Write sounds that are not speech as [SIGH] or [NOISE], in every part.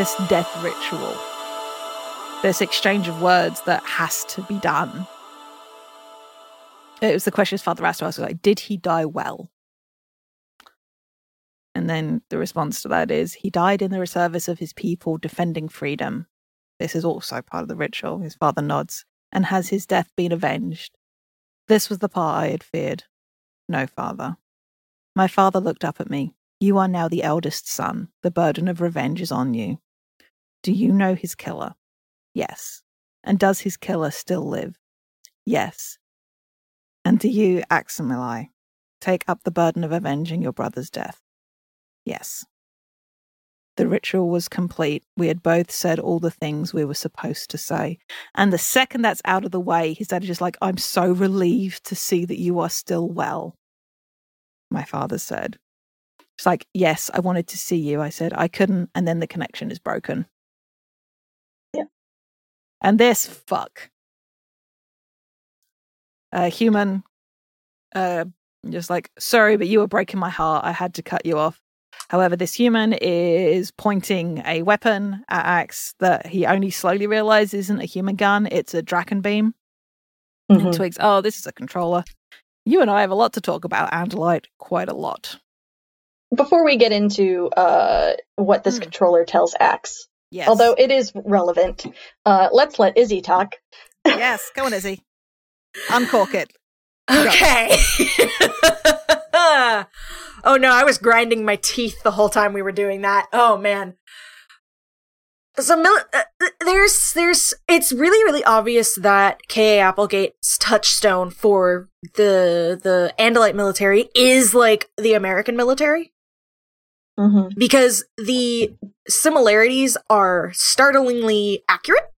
this death ritual, this exchange of words that has to be done. It was the question his father asked us, like, did he die well? And then the response to that is, he died in the service of his people, defending freedom. This is also part of the ritual. His father nods. And has his death been avenged? This was the part I had feared. No, father. My father looked up at me. You are now the eldest son. The burden of revenge is on you. Do you know his killer? Yes. And does his killer still live? Yes. And do you, Aximili, take up the burden of avenging your brother's death? Yes. The ritual was complete. We had both said all the things we were supposed to say. And the second that's out of the way, his dad is just like, I'm so relieved to see that you are still well. My father said. It's like, Yes, I wanted to see you. I said, I couldn't. And then the connection is broken. And this, fuck. A human, uh, just like, sorry, but you were breaking my heart. I had to cut you off. However, this human is pointing a weapon at Axe that he only slowly realizes isn't a human gun, it's a Dracon beam. Mm-hmm. And twigs, oh, this is a controller. You and I have a lot to talk about Andalite, quite a lot. Before we get into uh, what this mm. controller tells Axe, yes. although it is relevant, uh, let's let Izzy talk. yes, go on, Izzy. Uncork it. Okay. [LAUGHS] oh no, I was grinding my teeth the whole time we were doing that. Oh man. So mil- uh, there's there's it's really really obvious that K.A. Applegate's touchstone for the the Andalite military is like the American military. Mm-hmm. Because the similarities are startlingly accurate.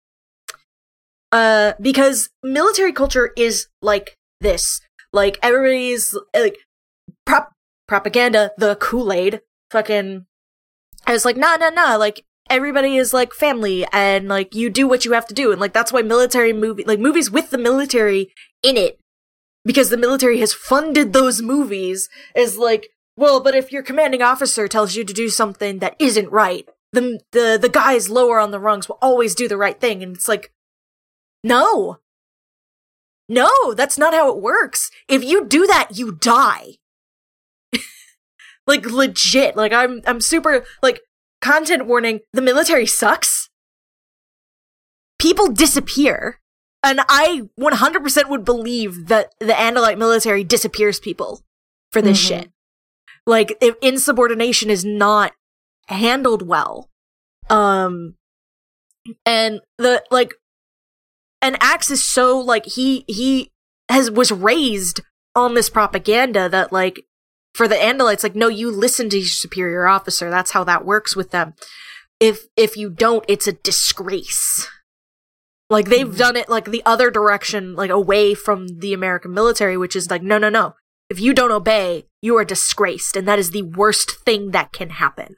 Uh, because military culture is like this. Like everybody's like prop propaganda, the Kool Aid, fucking. I was like, nah, nah, nah. Like everybody is like family, and like you do what you have to do, and like that's why military movie, like movies with the military in it, because the military has funded those movies, is like, well, but if your commanding officer tells you to do something that isn't right, the the the guys lower on the rungs will always do the right thing, and it's like, no, no, that's not how it works. If you do that, you die [LAUGHS] like legit. Like I'm I'm super like content warning, the military sucks. People disappear. And I 100% would believe that the Andalite military disappears people for this mm-hmm. shit. Like if insubordination is not handled well. Um and the like and Axe is so like he he has was raised on this propaganda that like for the Andalites, like, no, you listen to your superior officer. That's how that works with them. If if you don't, it's a disgrace. Like they've mm-hmm. done it like the other direction, like away from the American military, which is like, no, no, no. If you don't obey, you are disgraced, and that is the worst thing that can happen.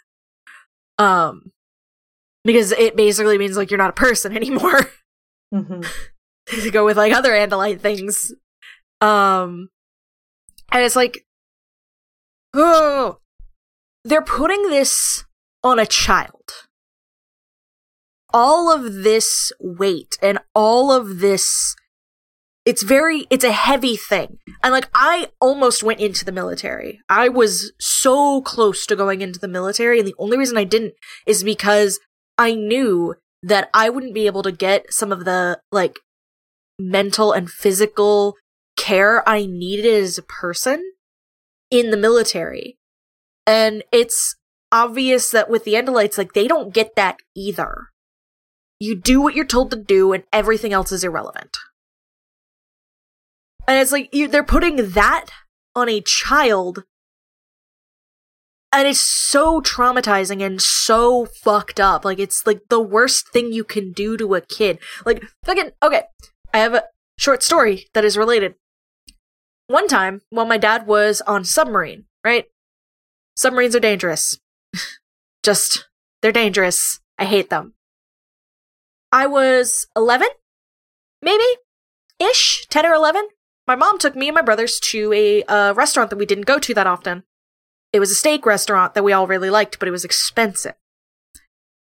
Um, because it basically means like you're not a person [LAUGHS] anymore. Mm-hmm. [LAUGHS] to go with like other Andalite things. Um, and it's like Oh, they're putting this on a child. All of this weight and all of this it's very it's a heavy thing and like i almost went into the military i was so close to going into the military and the only reason i didn't is because i knew that i wouldn't be able to get some of the like mental and physical care i needed as a person in the military. And it's obvious that with the Andalites, like, they don't get that either. You do what you're told to do, and everything else is irrelevant. And it's like, you, they're putting that on a child and it's so traumatizing and so fucked up. Like it's like the worst thing you can do to a kid. Like fucking okay. I have a short story that is related one time while my dad was on submarine, right? Submarines are dangerous. [LAUGHS] Just, they're dangerous. I hate them. I was 11, maybe ish, 10 or 11. My mom took me and my brothers to a uh, restaurant that we didn't go to that often. It was a steak restaurant that we all really liked, but it was expensive.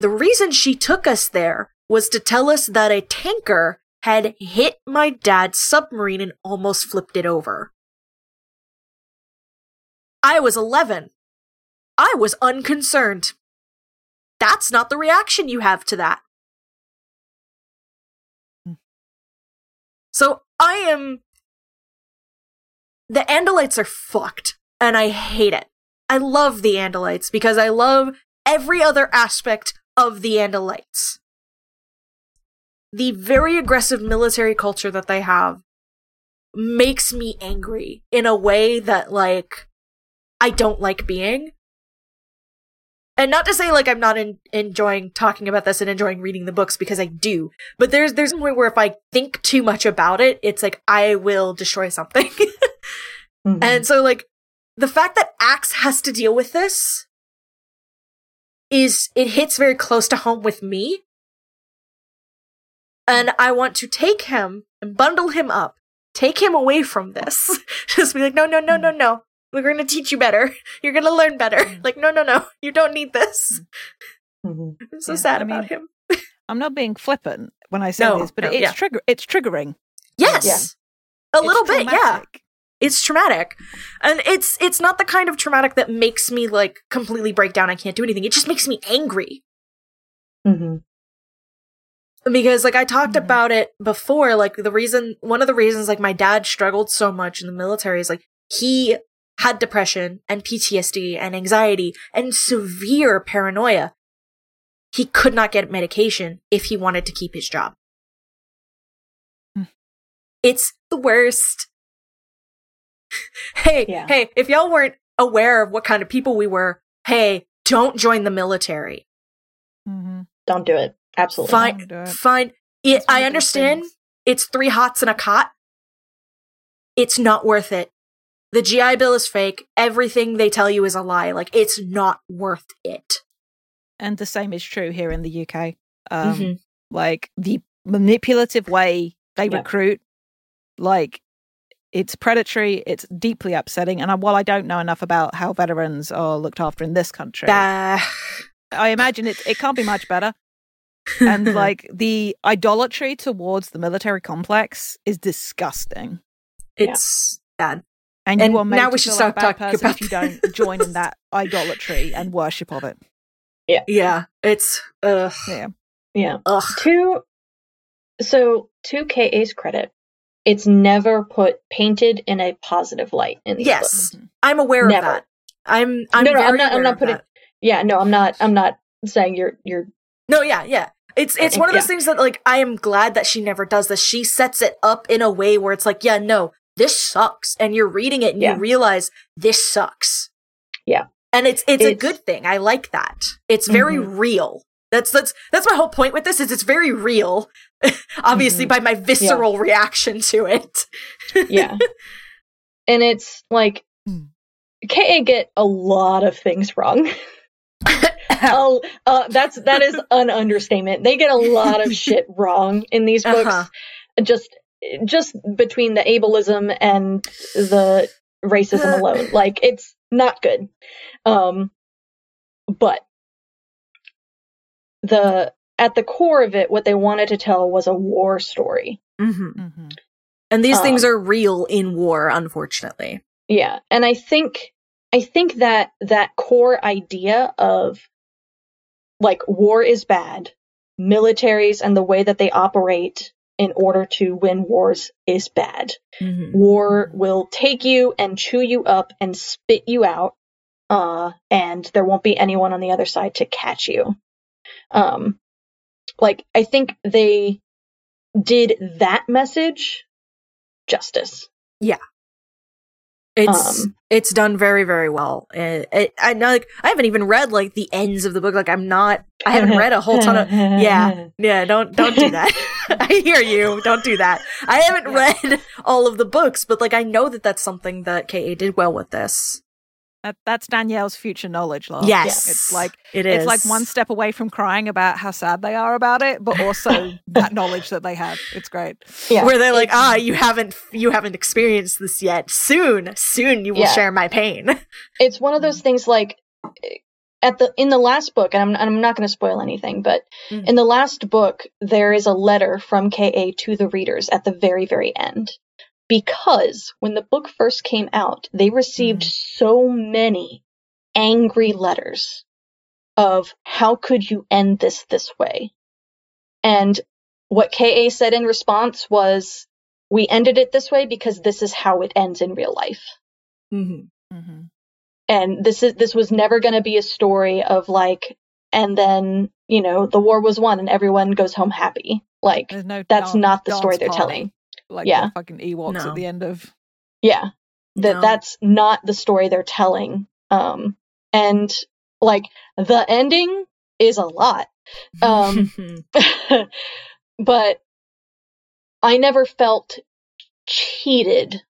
the reason she took us there was to tell us that a tanker had hit my dad's submarine and almost flipped it over. I was 11. I was unconcerned. That's not the reaction you have to that. So I am. The Andalites are fucked, and I hate it. I love the Andalites because I love every other aspect of the Andalites. The very aggressive military culture that they have makes me angry in a way that, like, I don't like being. And not to say like I'm not in- enjoying talking about this and enjoying reading the books because I do, but there's there's a point where if I think too much about it, it's like I will destroy something. [LAUGHS] mm-hmm. And so like the fact that Ax has to deal with this is it hits very close to home with me. And I want to take him and bundle him up, take him away from this. [LAUGHS] Just be like, no, no, no, no, no. We're going to teach you better. [LAUGHS] You're going to learn better. Mm. [LAUGHS] Like, no, no, no. You don't need this. Mm-hmm. I'm so yeah, sad I about mean, him. I'm not being flippant when I say no, this, but no, it's yeah. trigger. It's triggering. Yes, yeah. a little bit. Yeah, it's traumatic, and it's it's not the kind of traumatic that makes me like completely break down. I can't do anything. It just makes me angry. Mm-hmm because like I talked mm-hmm. about it before, like the reason, one of the reasons like my dad struggled so much in the military is like he had depression and PTSD and anxiety and severe paranoia. He could not get medication if he wanted to keep his job. Mm. It's the worst. [LAUGHS] hey, yeah. hey, if y'all weren't aware of what kind of people we were, hey, don't join the military. Mm-hmm. Don't do it. Absolutely. Fine. It. Fine. It, I understand it's three hots and a cot. It's not worth it. The GI Bill is fake. Everything they tell you is a lie. Like, it's not worth it. And the same is true here in the UK. Um, mm-hmm. Like, the manipulative way they yeah. recruit, like, it's predatory, it's deeply upsetting. And while I don't know enough about how veterans are looked after in this country, uh... I imagine it, it can't be much better. and [LAUGHS] like the idolatry towards the military complex is disgusting. It's yeah. bad. And, and you are made now we should start like talking about if you don't join in [LAUGHS] that idolatry and worship of it. Yeah, yeah, it's uh, yeah, yeah. Ugh. To so to KA's credit, it's never put painted in a positive light in these yes, books. I'm aware never. of that. I'm, I'm no, no, I'm not. I'm not putting. That. Yeah, no, I'm not. I'm not saying you're you're. No, yeah, yeah. It's it's one of those yeah. things that like I am glad that she never does this. She sets it up in a way where it's like, yeah, no, this sucks. And you're reading it and yeah. you realize this sucks. Yeah. And it's, it's, it's a good thing. I like that. It's very mm-hmm. real. That's that's that's my whole point with this is it's very real. [LAUGHS] Obviously mm-hmm. by my visceral yeah. reaction to it. [LAUGHS] yeah. And it's like hmm. KA get a lot of things wrong. [LAUGHS] oh, uh, that's that is an understatement. They get a lot of shit wrong in these books. Uh-huh. Just just between the ableism and the racism alone. Like it's not good. Um but the at the core of it what they wanted to tell was a war story. Mm-hmm. Mm-hmm. And these um, things are real in war unfortunately. Yeah, and I think I think that that core idea of like war is bad, militaries and the way that they operate in order to win wars is bad. Mm-hmm. War will take you and chew you up and spit you out, uh, and there won't be anyone on the other side to catch you. Um, like, I think they did that message justice. Yeah. It's um, it's done very very well. It, it, I know like I haven't even read like the ends of the book. Like I'm not. I haven't read a whole ton of. Yeah, yeah. Don't don't do that. [LAUGHS] I hear you. Don't do that. I haven't [LAUGHS] read all of the books, but like I know that that's something that KA did well with this. That, that's Danielle's future knowledge, love. Yes, it's like it is. It's like one step away from crying about how sad they are about it, but also [LAUGHS] that knowledge that they have. It's great. Yeah, where they're like, ah, you haven't you haven't experienced this yet. Soon, soon you will yeah. share my pain. [LAUGHS] It's one of those things like at the in the last book, and I'm I'm not going to spoil anything, but Mm. in the last book there is a letter from KA to the readers at the very very end, because when the book first came out, they received so many angry letters of how could you end this this way, and what KA said in response was, "We ended it this way because this is how it ends in real life." Mhm. hmm and this is this was never going to be a story of like and then you know the war was won and everyone goes home happy like no. that's dan- not the story they're party, telling Like Yeah. the fucking Ewoks No. at the end of. yeah that No. that's not the story they're telling um and like the ending is a lot um [LAUGHS] [LAUGHS] but i never felt cheated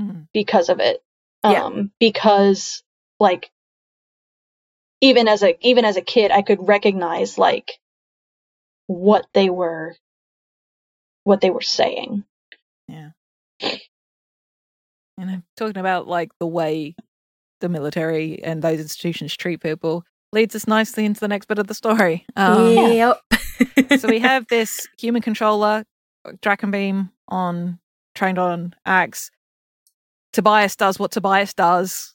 Mhm. because of it Yeah. um because like even as a even as a kid i could recognize like what they were what they were saying Yeah. And I'm talking about like the way the military and those institutions treat people leads us nicely into the next bit of the story. Um, yep. [LAUGHS] so we have this human controller, Dracon beam, on trained on Axe. Tobias does what Tobias does.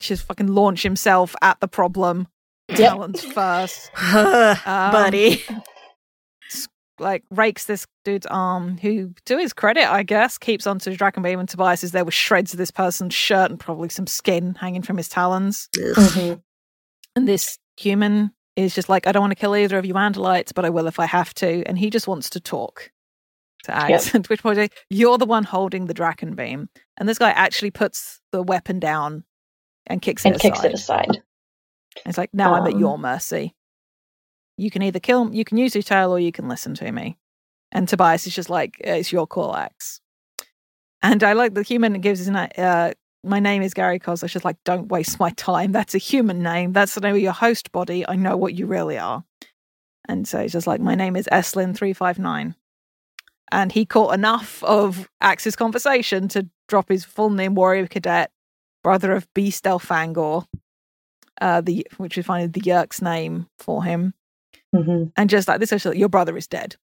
Just fucking launch himself at the problem. Yep. Talons first. [LAUGHS] Um, buddy. Like rakes this dude's arm, who, to his credit, I guess, keeps on onto his Dracon beam and Tobias is there with shreds of this person's shirt and probably some skin hanging from his talons. Mhm. And this human is just like, I don't want to kill either of you Andalites, but I will if I have to. And he just wants to talk to Axe. [LAUGHS] At which point, you're the one holding the Dracon beam. And this guy actually puts the weapon down and kicks it and aside. kicks it aside It's like, now I'm at Um, your mercy. You can either kill, you can use your tail, or you can listen to me. And Tobias is just like, it's your call, Axe. And I like the human that gives his name. Uh, my name is Gary Cos. It's just like, don't waste my time. That's a human name. That's the name of your host body. I know what you really are. And so it's just like, my name is Eslin359. And he caught enough of Axe's conversation to drop his full name, Warrior Cadet, brother of Beast Elfangor, uh, the which we find the Yeerk's name for him, Mhm. and just like this, is your brother is dead,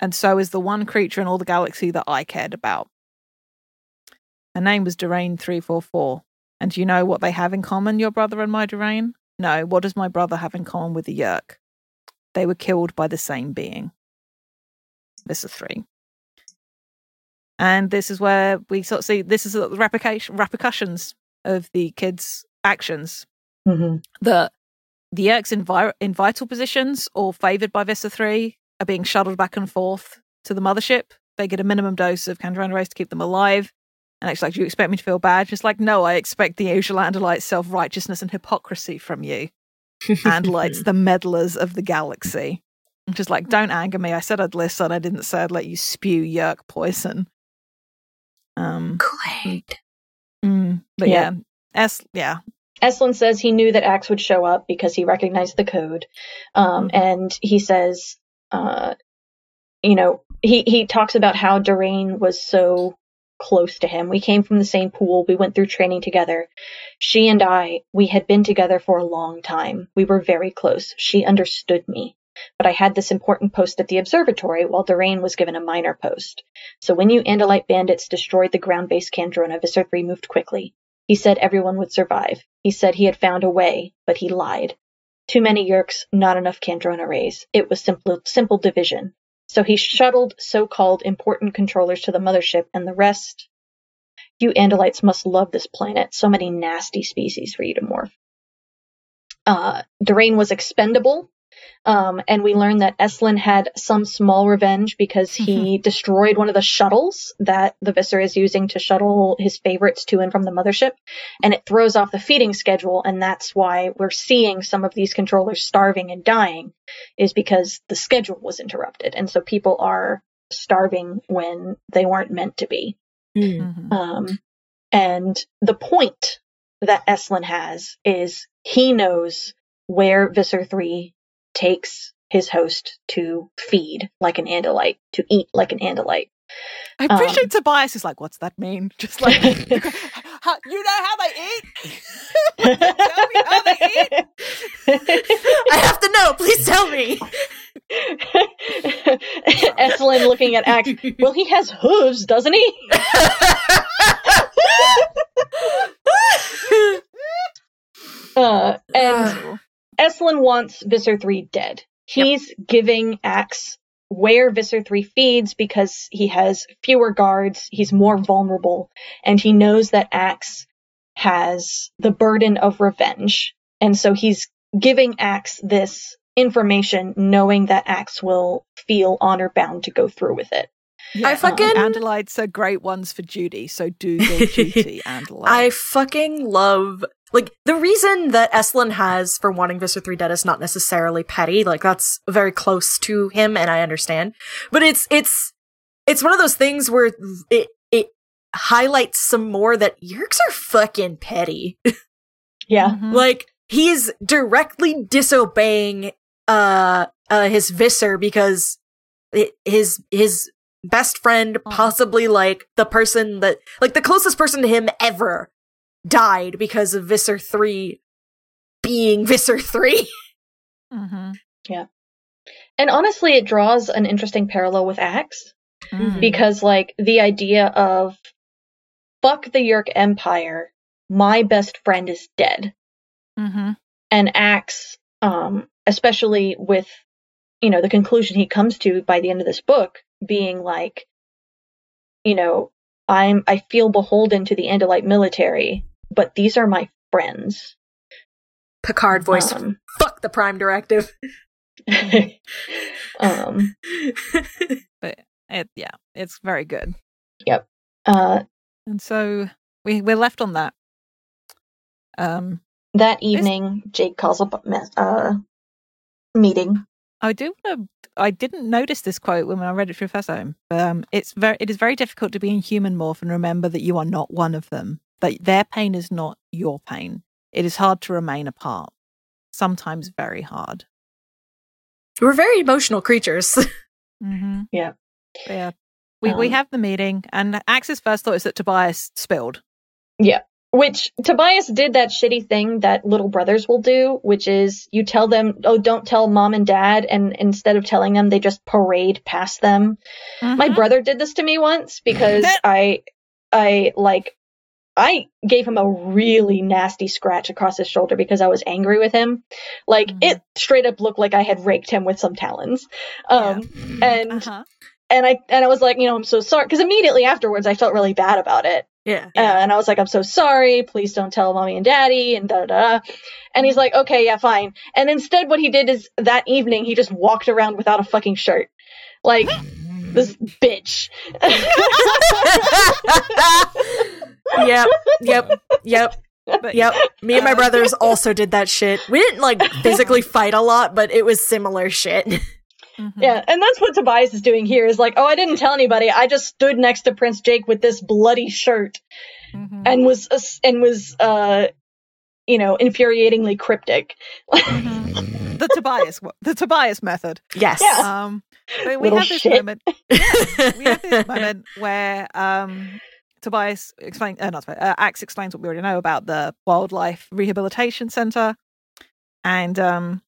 and so is the one creature in all the galaxy that I cared about. Her name was four four, and do you know what they have in common, your brother and my Durain? No, what does my brother have in common with the Yeerk? They were killed by the same being. This is three. And this is where we sort of see this is the replication repercussions of the kids' actions Mhm. that the Yeerks in, vi- in vital positions or favored by Visser 3 are being shuttled back and forth to the mothership. They get a minimum dose of Kandrona rays to keep them alive. And it's like, do you expect me to feel bad? Just like, no, I expect the usual Andalite self righteousness and hypocrisy from you. [LAUGHS] Andalites, the meddlers of the galaxy. I'm just like, don't anger me. I said I'd listen. I didn't say I'd let you spew Yeerk poison. Um, Kool-Aid. mm, but Yeah. yeah, S, yeah, Eslin says he knew that Axe would show up because he recognized the code. Um, Mhm. And he says, uh, you know, he, he talks about how Durain was so close to him. We came from the same pool. We went through training together. She and I, we had been together for a long time. We were very close. She understood me. But I had this important post at the observatory while Durain was given a minor post. So when you Andalite bandits destroyed the ground-based Kandrona, Visser 3 moved quickly. He said everyone would survive. He said he had found a way, but he lied. Too many Yeerks, not enough Kandrona rays. It was simple, simple division. So he shuttled so-called important controllers to the mothership, and the rest. You Andalites must love this planet. So many nasty species for you to morph. Uh, Durain was expendable, um, and we learned that Eslin had some small revenge because he destroyed one of the shuttles that the Visser is using to shuttle his favorites to and from the mothership, and it throws off the feeding schedule, and that's why we're seeing some of these controllers starving and dying, is because the schedule was interrupted, and so people are starving when they weren't meant to be. Mm. Mhm. Um, and the point that Eslin has is he knows where Visser 3 takes his host to feed like an Andalite, to eat like an Andalite. I Um, appreciate Tobias is like, what's that mean? [LAUGHS] Just like, [LAUGHS] How- you know how they eat? [LAUGHS] Tell me how they eat. I have to know. Please tell me. Esselin looking at Axe. Well, he has hooves, doesn't he? Uh, and Esselin wants Visser 3 dead. He's giving Axe where Visser 3 feeds because he has fewer guards, he's more vulnerable, and he knows that Axe has the burden of revenge. And so he's giving Axe this information knowing that Axe will feel honor bound to go through with it. I fucking- um, Andalites are great ones for duty, so do your duty, [LAUGHS] Andalite. I fucking love like the reason that Estlin has for wanting Visser 3 dead is not necessarily petty. Like that's very close to him and I understand. But it's it's it's one of those things where it it highlights some more that Yeerks are fucking petty. Yeah. Mhm. like he's directly disobeying uh uh his Visser because it, his his best friend possibly like the person that like the closest person to him ever died because of Visser 3 being [LAUGHS] Visser 3 Mhm. Yeah. And honestly, it draws an interesting parallel with Axe. Mhm. because like the idea of fuck the Yeerk Empire, my best friend is dead. Mhm. And Axe, um, especially with you know the conclusion he comes to by the end of this book being like, you know, I'm I feel beholden to the Andalite military, but these are my friends. Picard voice Um, fuck the prime directive [LAUGHS] um, [LAUGHS] But it, yeah, it's very good. Yep. Uh, And so we we're left on that. Um, that evening, Jake calls up a uh, meeting. I do want to. I didn't notice this quote when I read it through first time. But, um, it's very. It is very difficult to be in human morph and remember that you are not one of them. That their pain is not your pain. It is hard to remain apart. Sometimes very hard. we're very emotional creatures [LAUGHS] Mm-hmm. Yeah. Yeah. We we Um, have the meeting, and Axe's first thought is that Tobias spilled. Yeah. Which Tobias did that shitty thing that little brothers will do, which is you tell them, oh, don't tell mom and dad, and instead of telling them, they just parade past them. My Mhm. brother did this to me once because I, I like, I gave him a really nasty scratch across his shoulder because I was angry with him. Like Mhm. it straight up looked like I had raked him with some talons. Um, and Uh-huh. and I and I was like, you know, I'm so sorry because immediately afterwards I felt really bad about it. yeah Uh, and I was like, I'm so sorry. Please don't tell mommy and daddy. And da da da. And he's like, okay, yeah, fine. And instead, what he did is that evening, he just walked around without a fucking shirt. Like, [GASPS] this bitch. [LAUGHS] [LAUGHS] [LAUGHS] yep [LAUGHS] yep yep But Yep. Me and my Uh, brothers [LAUGHS] also did that shit. We didn't like physically fight a lot, but it was similar shit. [LAUGHS] mhm. Yeah. And that's what Tobias is doing here is like, oh, I didn't tell anybody. I just stood next to Prince Jake with this bloody shirt Mhm. and was, and was, uh, you know, infuriatingly cryptic. Mhm. the Tobias the Tobias method. Yes. Yeah. Um, we Little have this shit. moment. we have this moment where um, Tobias explains, uh, not Tobias, uh, Axe explains what we already know about the wildlife rehabilitation center, and um,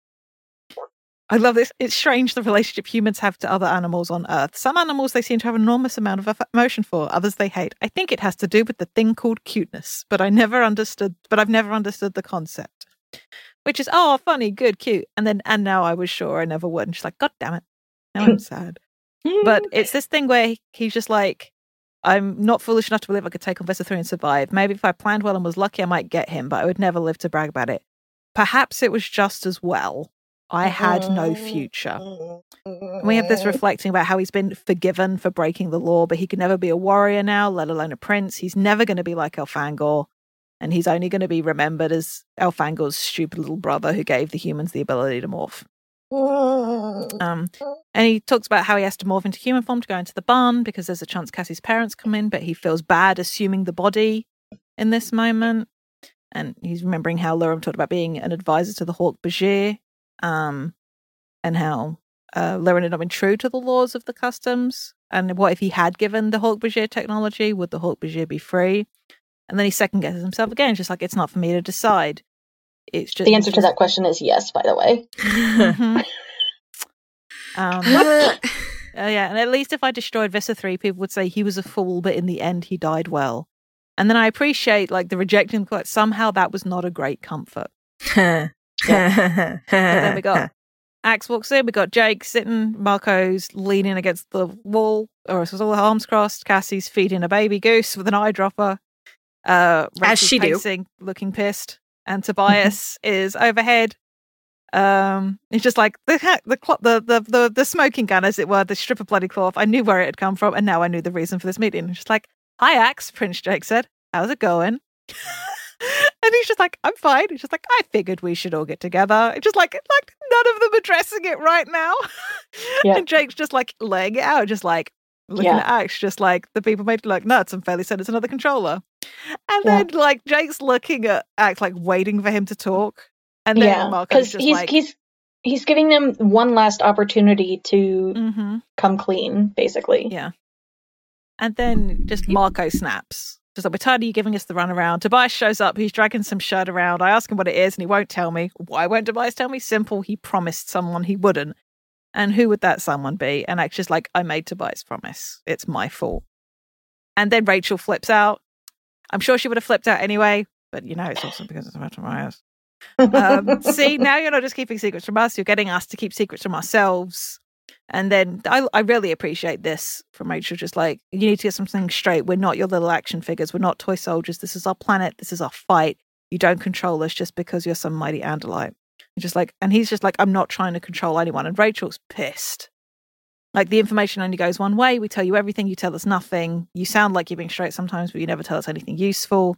I love this. It's strange the relationship humans have to other animals on Earth. Some animals they seem to have an enormous amount of emotion for, others they hate. I think it has to do with the thing called cuteness, but I never understood. But I've never understood the concept, which is oh, funny, good, cute, and then and now I was sure I never would. And she's like, God damn it, now I'm [LAUGHS] sad. But it's this thing where he's just like, I'm not foolish enough to believe I could take on Visser 3 and survive. Maybe if I planned well and was lucky, I might get him, but I would never live to brag about it. Perhaps it was just as well. I had no future. And we have this reflecting about how he's been forgiven for breaking the law, but he can never be a warrior now, let alone a prince. He's never going to be like Elfangor, and he's only going to be remembered as Elfangor's stupid little brother who gave the humans the ability to morph. [LAUGHS] Um, [LAUGHS] and he talks about how he has to morph into human form to go into the barn because there's a chance Cassie's parents come in, but he feels bad assuming the body in this moment. And he's remembering how Lurum talked about being an advisor to the Hork-Bajir, um, and how uh, had not been true to the laws of the customs. And what if he had given the Hork-Bajir technology? Would the Hork-Bajir be free? And then he second guesses himself again, just like it's not for me to decide. It's just The answer to that question is yes, by the way. Mhm. [LAUGHS] um, [LAUGHS] uh, yeah, and at least if I destroyed Visser 3, people would say he was a fool, but in the end he died well. And then I appreciate like the rejecting quote. Somehow that was not a great comfort. [LAUGHS] But then we got Axe walks in, we got Jake sitting, Marco's leaning against the wall, or it's all arms crossed. Cassie's feeding a baby goose with an eyedropper. Uh, As Rachel's she do. looking pissed, and Tobias is overhead. Um, it's just like the the, the the the smoking gun, as it were, the strip of bloody cloth. I knew where it had come from, and now I knew the reason for this meeting. Just like, "Hi, Axe," Prince Jake said. "How's it going?" [LAUGHS] and he's just like, "I'm fine." He's just like, "I figured we should all get together." It's just like, like none of them addressing it right now. [LAUGHS] Yeah. and Jake's just like laying it out, just like looking Yeah. at Axe, just like the people made like nuts. I'm fairly certain it's another controller. And Yeah. then like Jake's looking at Axe, like waiting for him to talk. And then yeah, Marco's because just he's like, he's he's giving them one last opportunity to Mhm. come clean, basically. Yeah. And then just Marco snaps. Just like, we're tired of you giving us the runaround. Tobias shows up. He's dragging some shirt around. I ask him what it is, and he won't tell me. Why won't Tobias tell me? Simple. He promised someone he wouldn't. And who would that someone be? And Axe just like, I made Tobias promise. It's my fault. And then Rachel flips out. I'm sure she would have flipped out anyway, but you know, it's also because it's about Tobias. Um, [LAUGHS] see, now you're not just keeping secrets from us, you're getting us to keep secrets from ourselves. And then I, I really appreciate this from Rachel. Just like, you need to get something straight. We're not your little action figures. We're not toy soldiers. This is our planet. This is our fight. You don't control us just because you're some mighty Andalite. And just like, and he's just like, I'm not trying to control anyone. And Rachel's pissed. Like, the information only goes one way. We tell you everything. You tell us nothing. You sound like you're being straight sometimes, but you never tell us anything useful.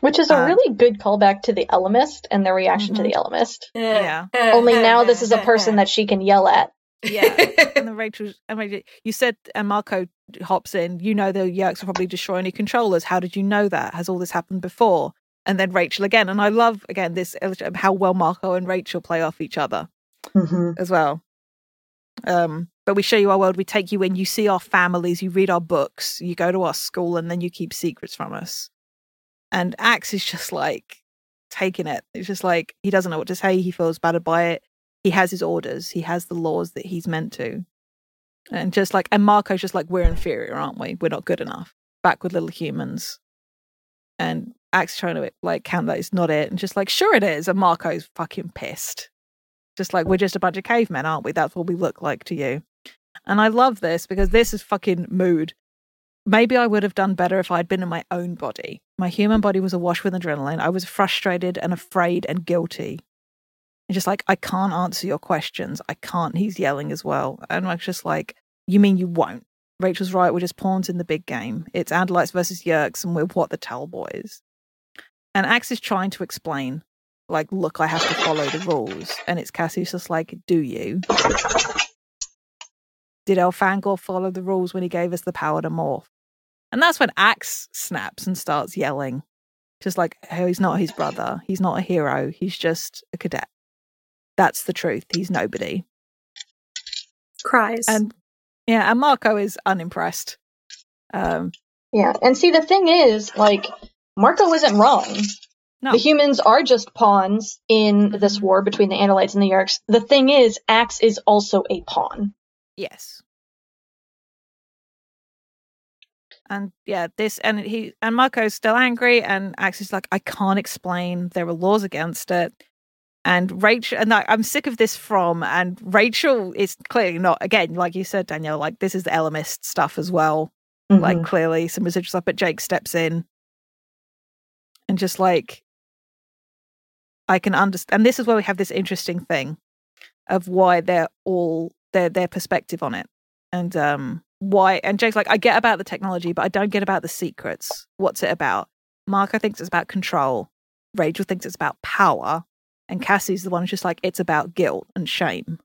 Which is a Uh, really good callback to the Ellimist and their reaction to Mhm. the mm-hmm. Ellimist. Uh, yeah. Uh, only uh, now this is a person that she can yell at. Yeah. [LAUGHS] and then Rachel, and Rachel, you said, and Marco hops in, you know, the Yeerks will probably destroy any controllers. How did you know that? Has all this happened before? And then Rachel again. And I love, again, this how well Marco and Rachel play off each other Mm-hmm. as well. Um, but we show you our world, we take you in, you see our families, you read our books, you go to our school, and then you keep secrets from us. And Axe is just like taking it. It's just like he doesn't know what to say. He feels battered by it. He has his orders. He has the laws that he's meant to. And just like, and Marco's just like, we're inferior, aren't we? We're not good enough. Back with little humans. And Axe trying to like count that it's not it. And just like, sure it is. And Marco's fucking pissed. Just like, we're just a bunch of cavemen, aren't we? That's what we look like to you. And I love this because this is fucking mood. Maybe I would have done better if I'd been in my own body. My human body was awash with adrenaline. I was frustrated and afraid and guilty. And just like, I can't answer your questions. I can't. He's yelling as well. And I'm just like, you mean you won't? Rachel's right. We're just pawns in the big game. It's Andalites versus Yeerks, and we're what the Tell Boys. And Axe is trying to explain, like, look, I have to follow the rules. And it's Cassie's just like, do you? Did Elfangor follow the rules when he gave us the power to morph? And that's when Axe snaps and starts yelling. Just like, oh, he's not his brother. He's not a hero. He's just a cadet. That's the truth. He's nobody. Cries. And yeah, and Marco is unimpressed. Um, Yeah, and see, the thing is, like, Marco isn't wrong. no, The humans are just pawns in this war between the Andalites and the Yeerks. The thing is, Axe is also a pawn. yes. And yeah, this and he and Marco's still angry, and Axe is like, I can't explain. There are laws against it. And Rachel, and I, I'm sick of this from, and Rachel is clearly not, again, like you said, Danielle, like this is the Ellimist stuff as well. like Mhm. clearly some residual stuff but jake steps in and just like i can understand and this is where we have this interesting thing of why they're all their their perspective on it and um why and jake's like i get about the technology but i don't get about the secrets. What's it about? Marco thinks it's about control. Rachel thinks it's about power. And cassie's the one who's just like it's about guilt and shame.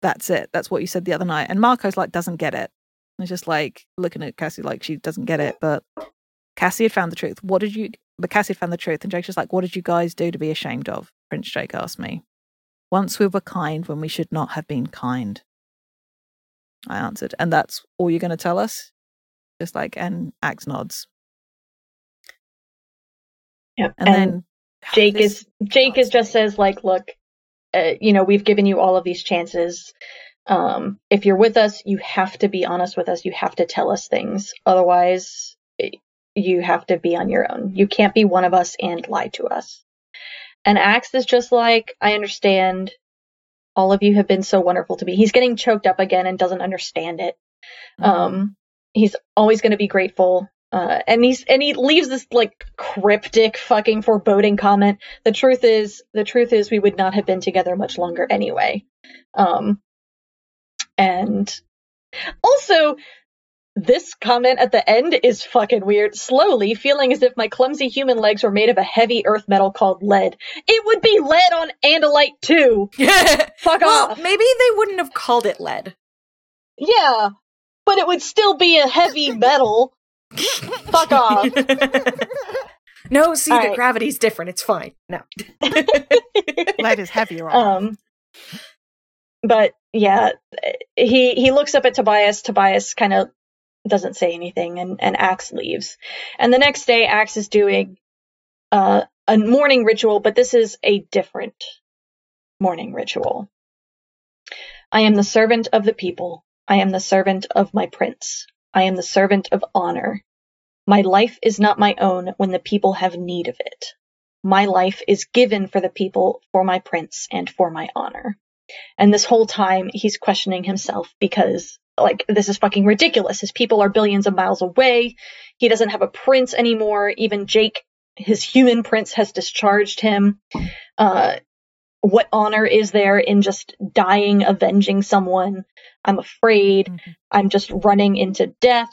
That's it. That's what you said the other night. And marco's like doesn't get it. It's just like looking at Cassie like she doesn't get it. But Cassie had found the truth. What did you? But Cassie had found the truth, and Jake's just like, "What did you guys do to be ashamed of?" Prince Jake asked me. Once we were kind when we should not have been kind. I answered, and that's all you're going to tell us. Just like, and Axe nods. Yep. And, And, then Jake this- is Jake is just says like, look, uh, you know, we've given you all of these chances. Um, if you're with us, you have to be honest with us. You have to tell us things. Otherwise, you have to be on your own. You can't be one of us and lie to us. And Axe is just like, I understand. All of you have been so wonderful to me. He's getting choked up again and doesn't understand it. Mhm. Um, he's always going to be grateful. Uh, and he's and he leaves this like cryptic fucking foreboding comment. The truth is, the truth is, we would not have been together much longer anyway. Um, and also, this comment at the end is fucking weird. Slowly, feeling as if my clumsy human legs were made of a heavy earth metal called lead. It would be lead on Andalite too. [LAUGHS] Fuck well, off. maybe they wouldn't have called it lead. Yeah, but it would still be a heavy metal. Fuck [LAUGHS] off. no, see, All the right. gravity's different. It's fine. No. [LAUGHS] lead is heavier on. Um, but yeah, he he looks up at Tobias. Tobias kind of doesn't say anything, and and Axe leaves. And the next day, Axe is doing uh, a morning ritual, but this is a different morning ritual. I am the servant of the people. I am the servant of my prince. I am the servant of honor. My life is not my own when the people have need of it. My life is given for the people, for my prince, and for my honor. And this whole time, he's questioning himself because, like, this is fucking ridiculous. His people are billions of miles away. He doesn't have a prince anymore. Even Jake, his human prince, has discharged him. Uh, what honor is there in just dying, avenging someone? I'm afraid. Mhm. I'm just running into death.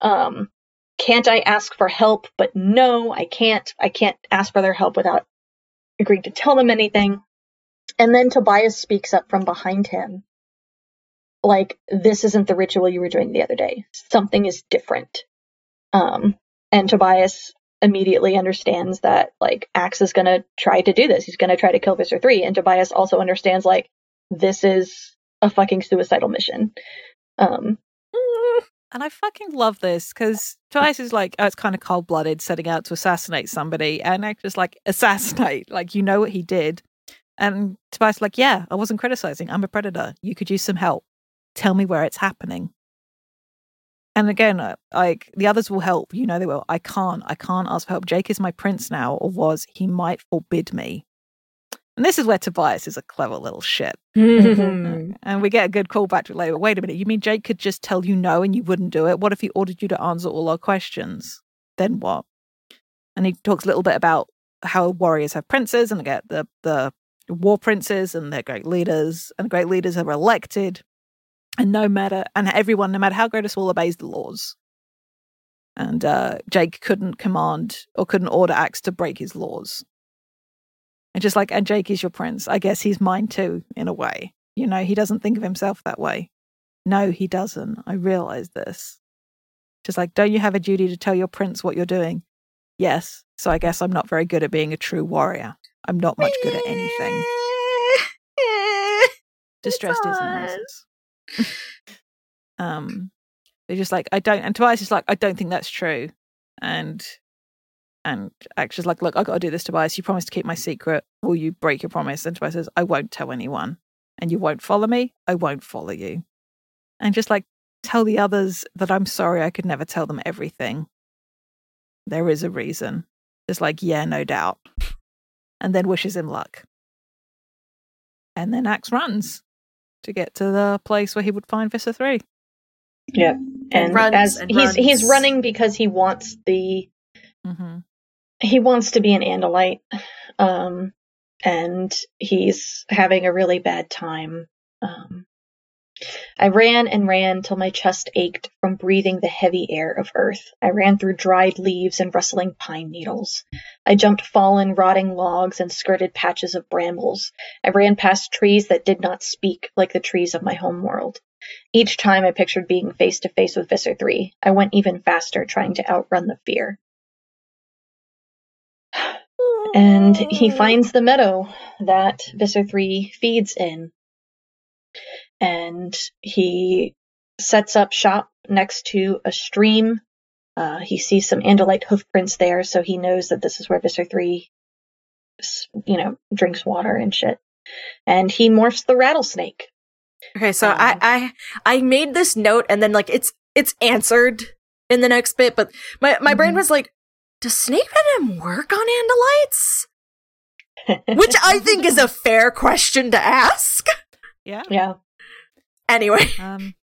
Um, can't I ask for help? But no, I can't. I can't ask for their help without agreeing to tell them anything. And then Tobias speaks up from behind him. Like, this isn't the ritual you were doing the other day. Something is different. Um, and Tobias immediately understands that, like, Axe is gonna try to do this. He's gonna try to kill Visser 3. And Tobias also understands, like, this is a fucking suicidal mission. Um, [LAUGHS] And I fucking love this because Tobias is like, oh, it's kind of cold blooded, setting out to assassinate somebody. And Act just like, assassinate. [LAUGHS] Like, you know what he did. And Tobias like, yeah, I wasn't criticizing. I'm a predator. You could use some help. Tell me where it's happening. And again, uh, like the others will help. You know they will. I can't. I can't ask for help. Jake is my prince now, or was. He might forbid me. And this is where Tobias is a clever little shit. Mhm. [LAUGHS] And we get a good callback to it later. Wait a minute, you mean Jake could just tell you no and you wouldn't do it? What if he ordered you to answer all our questions? Then what? And he talks a little bit about how warriors have princes and get the the war princes and they're great leaders and great leaders are elected and no matter and everyone no matter how great a small obeys the laws. And uh jake couldn't command or couldn't order axe to break his laws. And just like and jake is your prince i guess he's mine too in a way. You know he doesn't think of himself that way. No he doesn't. I realize this. Just like don't you have a duty to tell your prince what you're doing? Yes. So i guess i'm not very good at being a true warrior. I'm not much good at anything. Distressed is nice. Um, they're just like, I don't, and Tobias is like, I don't think that's true, and and Action's like, look, I got to do this, Tobias. You promised to keep my secret. Will you break your promise? And Tobias says, I won't tell anyone, and you won't follow me. I won't follow you, and just like tell the others that I'm sorry. I could never tell them everything. There is a reason. It's like, yeah, no doubt, and then wishes him luck. And then Axe runs to get to the place where he would find Visser 3. Yeah. And, runs as and he's he's running because he wants the Mm-hmm. he wants to be an Andalite. Um and he's having a really bad time. Um I ran and ran till my chest ached from breathing the heavy air of earth. I ran through dried leaves and rustling pine needles. I jumped fallen, rotting logs and skirted patches of brambles. I ran past trees that did not speak like the trees of my home world. Each time I pictured being face to face with Visser 3. I went even faster, trying to outrun the fear. And he finds the meadow that Visser 3 feeds in. And he sets up shop next to a stream Uh, he sees some Andalite hoofprints there, so he knows that this is where Visser 3, you know, drinks water and shit. And he morphs the rattlesnake. Okay, so Um, I, I I made this note and then like it's it's answered in the next bit, but my, my brain Mhm. was like, does snake venom work on andalites? Which I think is a [LAUGHS] fair question to ask. Yeah. yeah. Anyway. [LAUGHS] Um,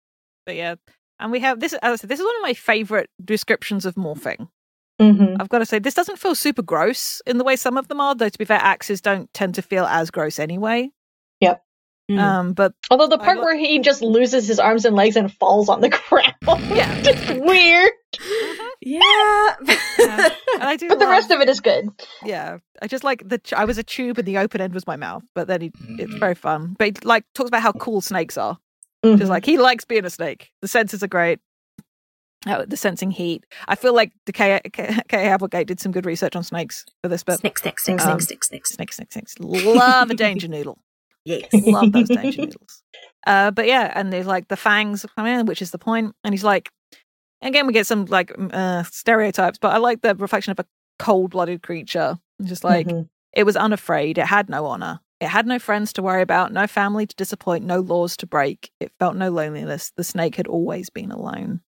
but yeah, and we have this. As I said, this is one of my favorite descriptions of morphing. hmm I've got to say, this doesn't feel super gross in the way some of them are. Though to be fair, axes don't tend to feel as gross anyway. Mm. Um, but Although the part lo- where he just loses his arms and legs and falls on the [LAUGHS] ground. [LAUGHS] Yeah. Just weird. yeah. Yeah. and I do. But the rest of it is good. yeah, I just like the. ch- I was a tube and the open end was my mouth, but then he, it's Mhm. very fun. But he, like talks about how cool snakes are. Mhm. Just like he likes being a snake. The senses are great. Oh, the sensing heat. I feel like the K. K. K. Applegate did some good research on snakes for this, but Snick, snick, snick, Um, snick, snick, snick. snakes, snakes, snakes. Love a danger noodle. Yes. Love those danger [LAUGHS] noodles. Uh, but yeah, and there's like the fangs come in, which is the point. And he's like, again, we get some like uh, stereotypes, but I like the reflection of a cold-blooded creature. Just like Mhm. it was unafraid. It had no honor. It had no friends to worry about, no family to disappoint, no laws to break. It felt no loneliness. The snake had always been alone.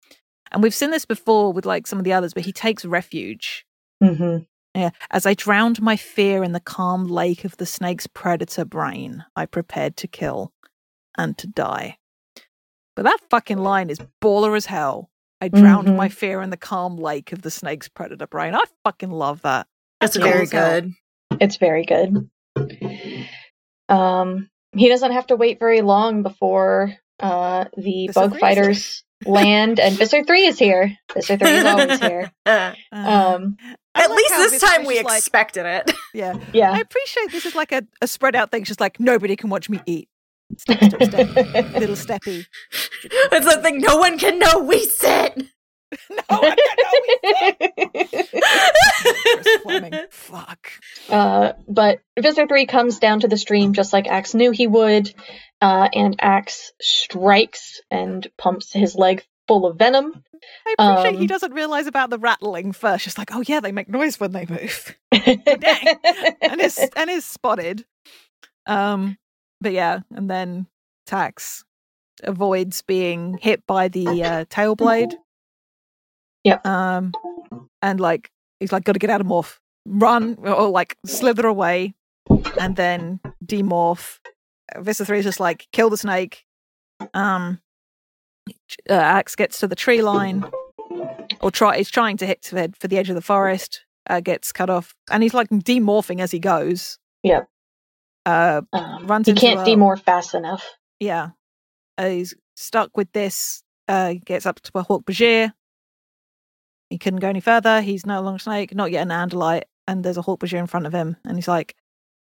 And we've seen this before with like some of the others, but he takes refuge. Mhm. Yeah. As I drowned my fear in the calm lake of the snake's predator brain, I prepared to kill and to die. But that fucking line is baller as hell. I drowned Mhm. my fear in the calm lake of the snake's predator brain. I fucking love that. That's cool very as hell. good. It's very good. Um, he doesn't have to wait very long before uh, the Visser bug fighters [LAUGHS] land, and Visser 3 is here. Visser 3 is always here. [LAUGHS] Uh, Uh, Um, At like least this Visser's time we just like- expected it. [LAUGHS] yeah. yeah. I appreciate this is like a, a spread out thing. It's just like nobody can watch me eat. Step, step, step. Little steppy. it's the thing no one can know we sit. [LAUGHS] No, I don't know. Chris [LAUGHS] Fuck. Uh, but Visser 3 comes down to the stream just like Axe knew he would, uh, and Axe strikes and pumps his leg full of venom. I appreciate he Um, doesn't realize about the rattling first. Just like, oh yeah, they make noise when they move, [LAUGHS] and is and is spotted. Um, but yeah, and then Tax avoids being hit by the uh, tail blade. Yep. Um, and like he's like, got to get out of morph, run or like slither away, and then demorph. Visser three is just like kill the snake. Um, uh, Axe gets to the tree line, or try is trying to hit for the edge of the forest. Uh, gets cut off, and he's like demorphing as he goes. Yep. Uh, Um, Runs he can't a- demorph fast enough. yeah. Uh, he's stuck with this. Uh, gets up to a Hork-Bajir. He couldn't go any further. He's no longer snake, not yet an Andalite, and there's a Hork-Bajir in front of him, and he's like,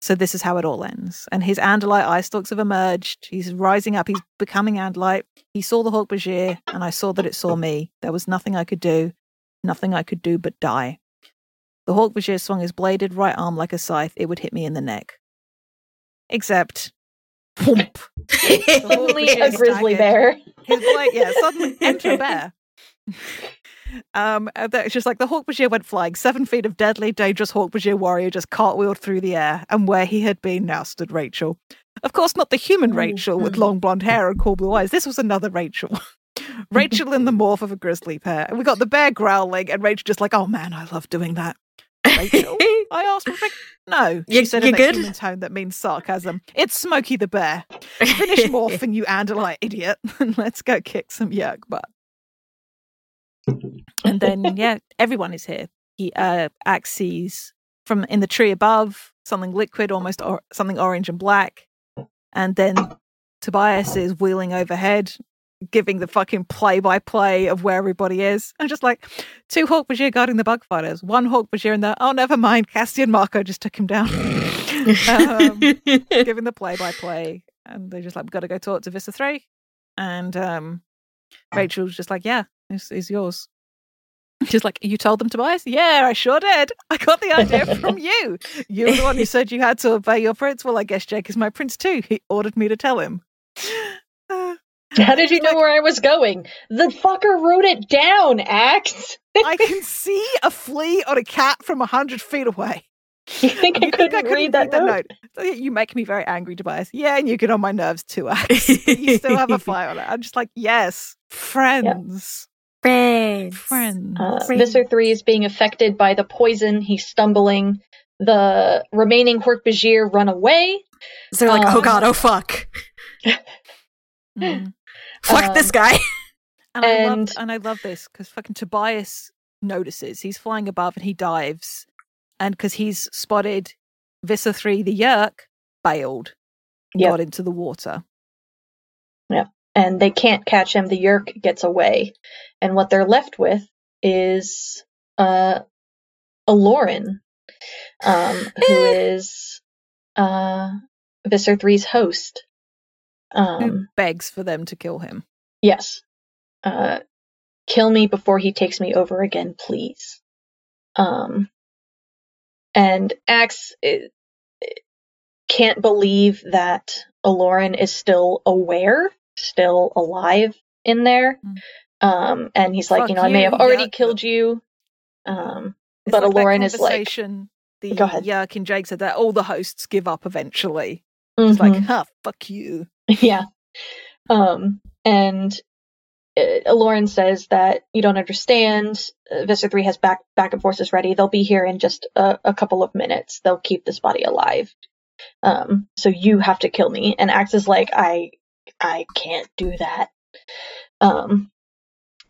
"So this is how it all ends." And his Andalite eye stalks have emerged. He's rising up. He's becoming Andalite. He saw the Hork-Bajir, and I saw that it saw me. There was nothing I could do, nothing I could do but die. The Hork-Bajir swung his bladed right arm like a scythe. It would hit me in the neck. Except, whoomp. [LAUGHS] Only a grizzly staggered. bear. His blade, yeah, suddenly enter a bear. [LAUGHS] Um, and it's just like the Hork-Bajir went flying. Seven feet of deadly, dangerous Hork-Bajir warrior just cartwheeled through the air, and where he had been now stood Rachel. Of course, not the human Rachel with long blonde hair and cool blue eyes. This was another Rachel. [LAUGHS] Rachel in the [LAUGHS] morph of a grizzly bear. And we got the bear growling, and Rachel just like, oh man, I love doing that. Rachel? [LAUGHS] I asked like, no. She You- said you in a human tone that means sarcasm. It's Smokey the Bear. Finish morphing, you Andalite idiot, and let's go kick some Yeerk butt. And then, yeah, everyone is here. He uh, Axe sees from in the tree above something liquid, almost or- something orange and black, and then Tobias is wheeling overhead, giving the fucking play-by-play of where everybody is, and just like two Hork-Bajir guarding the bug fighters, one Hork-Bajir in there. Oh, never mind, Castian Marco just took him down, um, [LAUGHS] giving the play-by-play, and they're just like, we've got to go talk to Visser Three, and um, Rachel's just like, yeah, it's, it's yours. She's like, you told them to Tobias? Yeah, I sure did. I got the idea from [LAUGHS] you. You were the one who said you had to obey your prince. Well, I guess Jake is my prince too. He ordered me to tell him. [SIGHS] Uh, How did you know where I was going? The fucker wrote it down, Axe. I can see a flea on a cat from a hundred feet away. [LAUGHS] You think I You couldn't think I read that note? So you make me very angry, Tobias. Yeah, and you get on my nerves too, Axe. You still have a [LAUGHS] fire on it. I'm just like, yes, friends. Friends. Friends. Uh, Visser 3 is being affected by the poison. He's stumbling. The remaining Hork-Bajir run away. So they're like, Um, oh god, oh fuck. [LAUGHS] Mm. Fuck this Um, guy. And, I love And- and I love this because fucking Tobias notices he's flying above and he dives, and because he's spotted Visser three, the Yeerk bailed, Yep. got into the water. And they can't catch him. The Yeerk gets away, and what they're left with is uh, Alloran, um, who [LAUGHS] is uh, Visser 3's host. Um, begs for them to kill him. yes, uh, kill me before he takes me over again, please. Um, and Axe eh, eh, can't believe that Alloran is still aware, still alive in there. Mm. Um, and he's like, Fuck you know, I may you, have already yuck. killed you. Um, but like Alloran is like, the Go ahead. Yeerk and Jake said that all the hosts give up eventually. It's like, huh, fuck you. [LAUGHS] yeah. Um, and uh, Alloran says that you don't understand. Uh, Visser 3 has back backup forces ready. They'll be here in just a, a couple of minutes. They'll keep this body alive. Um, so you have to kill me. And Axe is like, I, I can't do that. Um,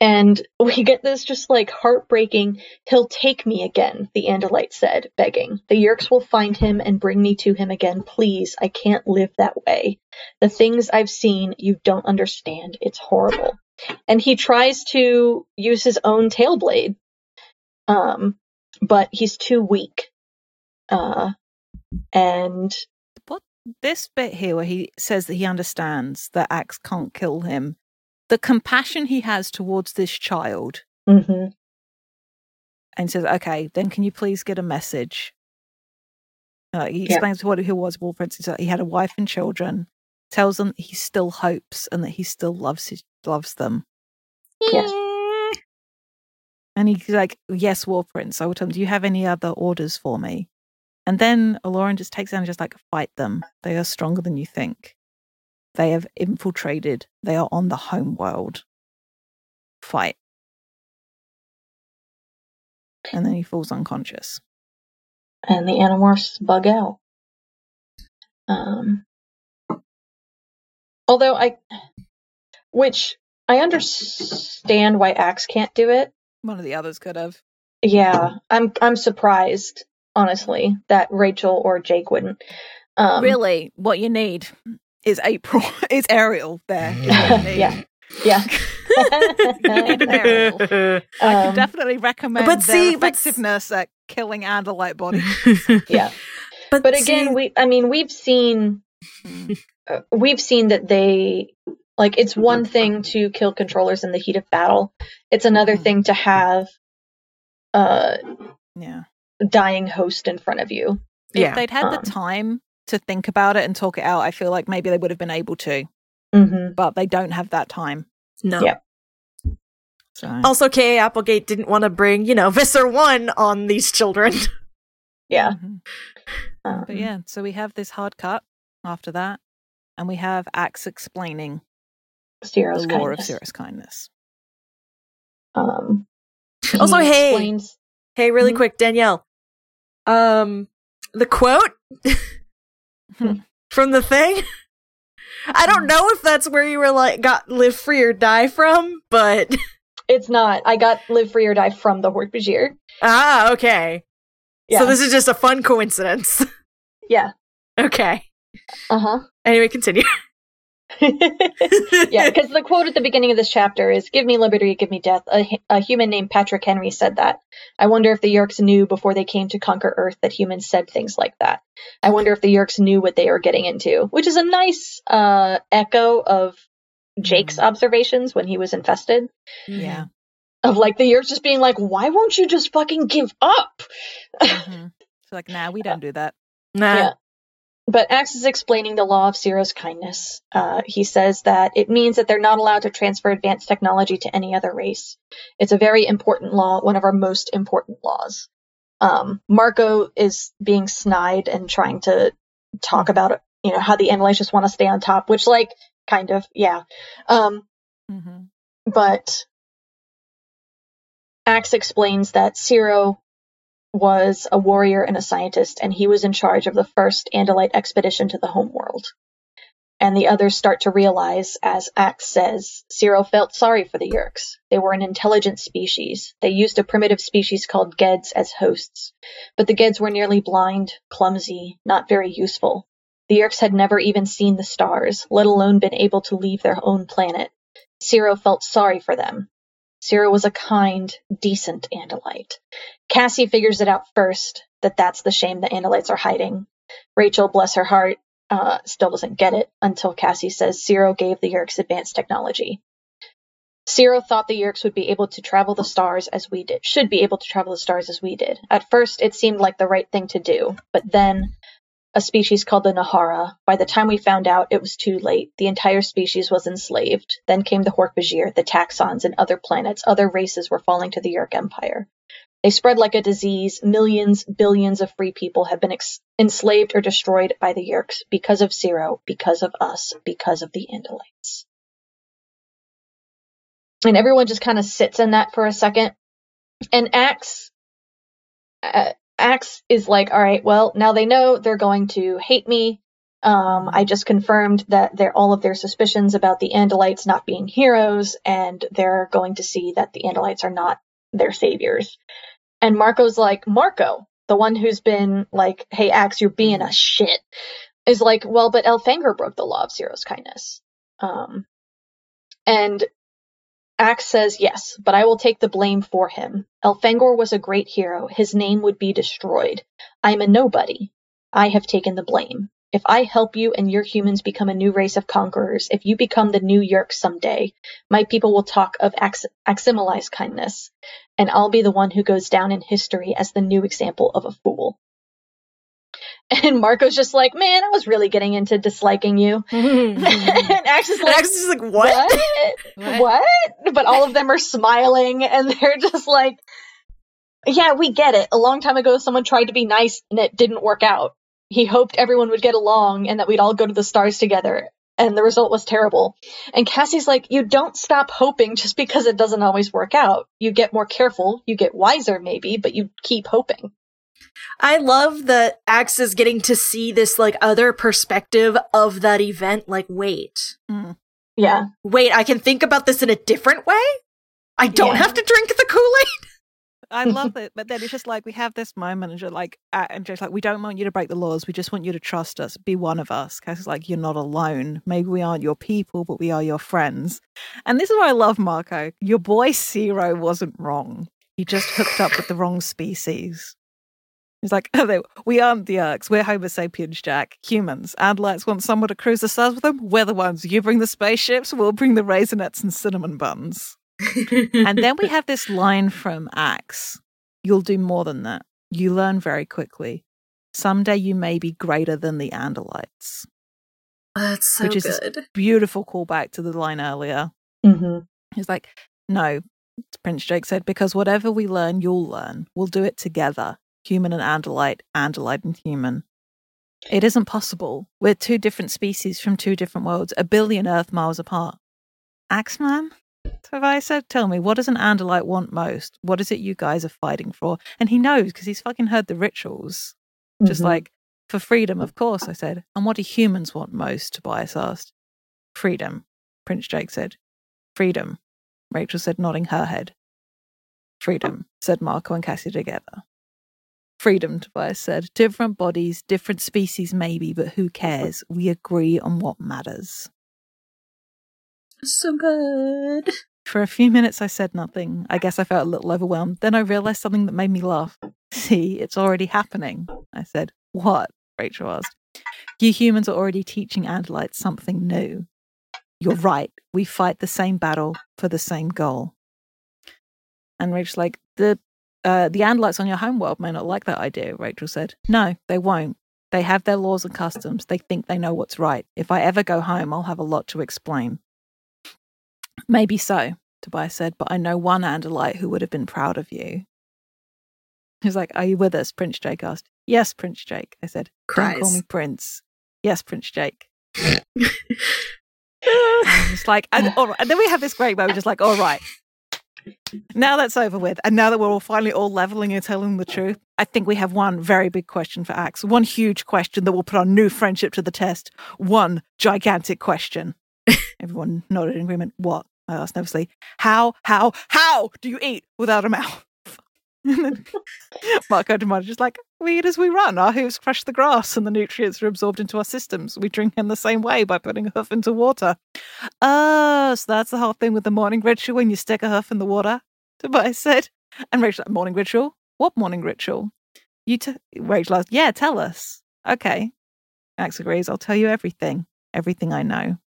and we get this just like heartbreaking, he'll take me again, the Andalite said, begging. The Yeerks will find him and bring me to him again. Please, I can't live that way. The things I've seen, you don't understand. It's horrible. And he tries to use his own tail blade. Um, but he's too weak. Uh, and This bit here where he says that he understands that Axe can't kill him, the compassion he has towards this child mhm, and says, "Okay, then can you please get a message?" Uh, he Yeah. explains what he was. War Prince. He had a wife and children. Tells them he still hopes and that he still loves his, loves them. Yes. And he's like, "Yes, War Prince." I will tell him, "Do you have any other orders for me?" And then Alloran just takes down and just like fight them. They are stronger than you think. They have infiltrated. They are on the home world. Fight. And then he falls unconscious. and the Animorphs bug out. Um, although I, which I understand why Axe can't do it. One of the others could have. Yeah, I'm I'm surprised, honestly, that Rachel or Jake wouldn't. Um, really, what you need is April. [LAUGHS] Is Ariel there? is what you need. Yeah. [LAUGHS] [LAUGHS] yeah. need an I Um, could definitely recommend But their see, but s- effectiveness at killing Andalite bodies. yeah. But, But again, see, we I mean we've seen uh, we've seen that they like it's one thing to kill controllers in the heat of battle. It's another Mhm. thing to have a Yeah. Dying host in front of you. If yeah. they'd had Um, the time to think about it and talk it out, I feel like maybe they would have been able to, hmm but they don't have that time. No. Yeah. So Also, K.A. Applegate didn't want to bring, you know, [LAUGHS] Visser 1 on these children. Yeah. Mhm. Um, But yeah, so we have this hard cut after that, and we have Axe explaining Seerow's the lore kindness. of Seerow's kindness. Um, Also, he hey. explains- Hey, really Mhm. quick, Danielle. Um, the quote [LAUGHS] from the thing. I don't know if that's where you were like got live free or die from, but it's not. I got live free or die from the Hork-Bajir. ah, okay. Yeah. So this is just a fun coincidence. yeah. [LAUGHS] okay. Uh huh. Anyway, continue. [LAUGHS] yeah, because the quote at the beginning of this chapter is "Give me liberty, give me death." A, a human named Patrick Henry said that. I wonder if the Yeerks knew before they came to conquer Earth that humans said things like that. I wonder if the Yeerks knew what they were getting into, which is a nice uh, echo of Jake's observations when he was infested. Yeah. Of like the Yeerks just being like, "Why won't you just fucking give up?" Mhm. So like, nah, we don't do that. [LAUGHS] Nah. Yeah. But Axe is explaining the law of Seerow's kindness. Uh, he says that it means that they're not allowed to transfer advanced technology to any other race. It's a very important law, one of our most important laws. Um, Marco is being snide and trying to talk about, you know, how the Andalites just want to stay on top, which, like, kind of, yeah. Um, Mm-hmm. but Axe explains that Seerow was a warrior and a scientist, and he was in charge of the first Andalite expedition to the homeworld. And the others start to realize, as Axe says, Seerow felt sorry for the Yeerks. They were an intelligent species. They used a primitive species called Gedds as hosts. But the Gedds were nearly blind, clumsy, not very useful. The Yeerks had never even seen the stars, let alone been able to leave their own planet. Seerow felt sorry for them. Seerow was a kind, decent Andalite. Cassie figures it out first that that's the shame the Andalites are hiding. Rachel, bless her heart, uh, still doesn't get it until Cassie says Seerow gave the Yeerks advanced technology. Seerow thought the Yeerks would be able to travel the stars as we did, should be able to travel the stars as we did. At first, it seemed like the right thing to do, but then a species called the Nahara. By the time we found out, it was too late. The entire species was enslaved. Then came the Hork-Bajir, the Taxxons, and other planets. Other races were falling to the Yeerk Empire. They spread like a disease. Millions, billions of free people have been ex- enslaved or destroyed by the Yeerks because of Seerow, because of us, because of the Andalites. And everyone just kind of sits in that for a second. And Axe, uh, Axe is like, all right, well, now they know they're going to hate me. Um, I just confirmed that they're all of their suspicions about the Andalites not being heroes, and they're going to see that the Andalites are not their saviors. And Marco's like, Marco, the one who's been like, hey, Axe, you're being a shit, is like, well, but Elfangor broke the law of Seerow's kindness. Um, and Axe says, yes, but I will take the blame for him. Elfangor was a great hero. His name would be destroyed. I'm a nobody. I have taken the blame. If I help you and your humans become a new race of conquerors, if you become the new Yeerk someday, my people will talk of Ax- kindness, and I'll be the one who goes down in history as the new example of a fool. [LAUGHS] And Marco's just like, man, I was really getting into disliking you. [LAUGHS] and Axe is like, Axe is like, what? [LAUGHS] what? What? But all of them are smiling and they're just like, yeah, we get it. A long time ago, someone tried to be nice and it didn't work out. He hoped everyone would get along and that we'd all go to the stars together. And the result was terrible. And Cassie's like, you don't stop hoping just because it doesn't always work out. You get more careful, you get wiser maybe, but you keep hoping. I love that Axe is getting to see this like other perspective of that event. Like, wait, Mm. Yeah. wait, I can think about this in a different way. I don't Yeah. have to drink the Kool Aid. I love it, but then it's just like we have this and just like, and just like, we don't want you to break the laws. We just want you to trust us, be one of us. Because it's like you're not alone. Maybe we aren't your people, but we are your friends. And this is why I love Marco. Your boy Seerow wasn't wrong. He just hooked up with the wrong species. He's like, [LAUGHS] oh, we aren't the Urks. We're Homo sapiens, Jack. Humans. Andalites want someone to cruise the stars with them. We're the ones. You bring the spaceships. We'll bring the raisinets and cinnamon buns and then we [LAUGHS] have this line from Axe You'll do more than that. You learn very quickly. Someday you may be greater than the Andalites. That's so Which is- good. Beautiful callback to the line earlier. Mm-hmm. He's like, No, Prince Jake said, because whatever we learn, you'll learn. We'll do it together. Human and Andalite, Andalite and human. It isn't possible. We're two different species from two different worlds, a billion Earth miles apart. Axeman? So have I said, tell me, what does an Andalite want most? What is it you guys are fighting for? And he knows because he's fucking heard the rituals. Just Mhm. like, for freedom, of course, I said. And what do humans want most? Tobias asked. Freedom, Prince Jake said. Freedom, Rachel said, nodding her head. Freedom, said Marco and Cassie together. Freedom, Tobias said. Different bodies, different species, maybe, but who cares? We agree on what matters. So good. For a few minutes, I said nothing. I guess I felt a little overwhelmed. Then I realized something that made me laugh. [LAUGHS] See, it's already happening. I said, What? Rachel asked. You humans are already teaching Andalites something new. You're right. We fight the same battle for the same goal. And Rachel's like, The uh, the Andalites on your homeworld may not like that idea, Rachel said. No, they won't. They have their laws and customs. They think they know what's right. If I ever go home, I'll have a lot to explain. Maybe so, Tobias said, but I know one Andalite who would have been proud of you. He's like, Are you with us? Prince Jake asked. Yes, Prince Jake. I said, Don't call me Prince. Yes, Prince Jake. [LAUGHS] It's like, and, all right. and then we have this great moment, just like, all right, now that's over with, and now that we're all finally all leveling and telling the truth, I think we have one very big question for Axe, one huge question that will put our new friendship to the test. One gigantic question. [LAUGHS] Everyone nodded in agreement. What? I asked nervously. How, how, how do you eat without a mouth? [LAUGHS] And then Marco de just like, we eat as we run. Our hooves crush the grass and the nutrients are absorbed into our systems. We drink in the same way by putting a hoof into water. Oh, so that's the whole thing with the morning ritual when you stick a hoof in the water? Tobias said. And Rachel, morning ritual? What morning ritual? You t- Rachel asked, yeah, tell us. Okay. Max agrees, I'll tell you everything. Everything I know.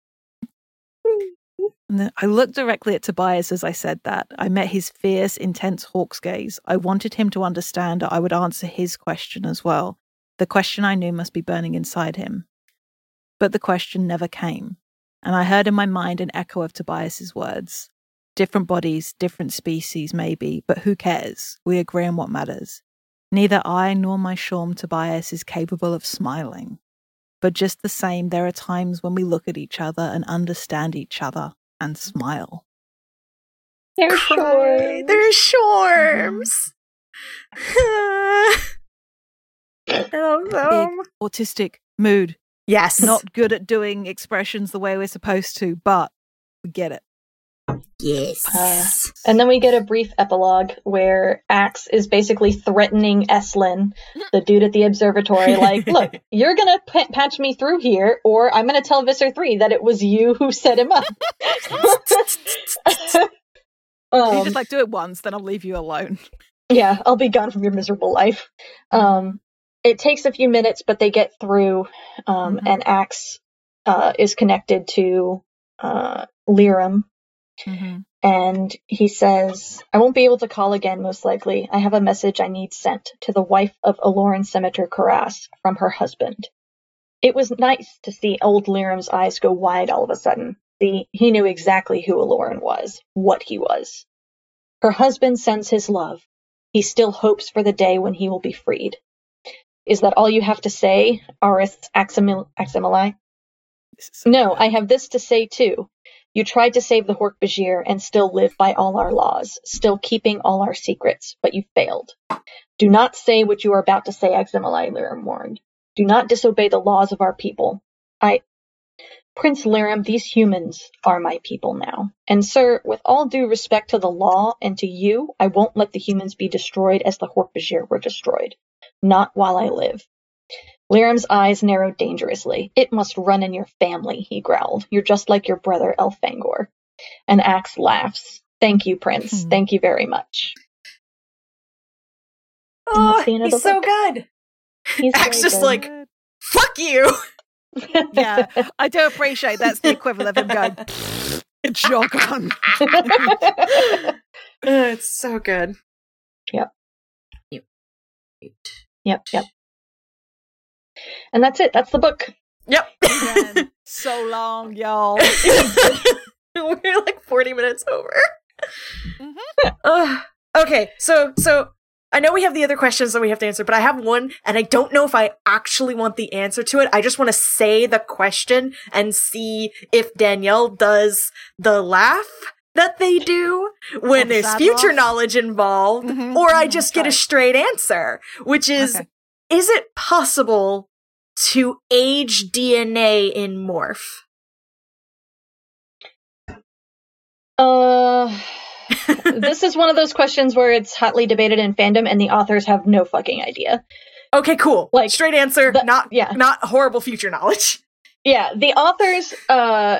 I looked directly at Tobias as I said that. I met his fierce, intense hawk's gaze. I wanted him to understand I would answer his question as well. The question I knew must be burning inside him. But the question never came. And I heard in my mind an echo of Tobias's words. Different bodies, different species, maybe, but who cares? We agree on what matters. Neither I nor my shorm Tobias is capable of smiling. But just the same, there are times when we look at each other and understand each other and smile. They're Cry. sure. They're mm-hmm. shorms. I [LAUGHS] love them. Autistic mood, Yes. not good at doing expressions the way we're supposed to, but we get it. Yes. Uh, And then we get a brief epilogue where Axe is basically threatening Eslin, the dude at the observatory, [LAUGHS] like, look, you're gonna p- patch me through here, or I'm gonna tell Visser 3 that it was you who set him up. [LAUGHS] you um, just like do it once, then I'll leave you alone. yeah, I'll be gone from your miserable life. Um, it takes a few minutes, but they get through, um, Mhm. and Axe uh, is connected to uh, Liram, Mm-hmm. and he says, I won't be able to call again, most likely. I have a message I need sent to the wife of Alloran-Semitur-Corrass from her husband. It was nice to see old Liram's eyes go wide all of a sudden. See, he knew exactly who Alloran was, what he was. Her husband sends his love. He still hopes for the day when he will be freed. Is that all you have to say, Aristh Aximil- Aximili? No, I have this to say too. You tried to save the Hork-Bajir and still live by all our laws, still keeping all our secrets, but you failed. Do not say what you are about to say, Aximili, Liram warned. Do not disobey the laws of our people. I. Prince Liram, these humans are my people now. And sir, with all due respect to the law and to you, I won't let the humans be destroyed as the Hork-Bajir were destroyed. Not while I live. Liram's eyes narrowed dangerously. It must run in your family, he growled. You're just like your brother Elfangor. And Axe laughs. Thank you, Prince. Hmm. Thank you very much. Oh, that's the end of he's so book. good. He's Axe just good. like- Fuck you. [LAUGHS] Yeah, I do appreciate that's the equivalent of him going, jog on. Uh, [LAUGHS] [LAUGHS] it's so good. Yep. Yep. yep, yep. And that's it. That's the book. Yep. Again, [LAUGHS] so long, y'all. [LAUGHS] We're like 40 minutes over. Mhm. Ugh. okay, so so I know we have the other questions that we have to answer, but I have one and I don't know if I actually want the answer to it. I just want to say the question and see if Danielle does the laugh that they do when Or there's future laugh? knowledge involved, Mhm, or I mhm, just get a straight answer, which is Okay. Is it possible to age DNA in morph? Uh, [LAUGHS] this is one of those questions where it's hotly debated in fandom and the authors have no fucking idea. Okay, cool. Like, straight answer, the- not yeah. not horrible future knowledge. Yeah, the authors, uh,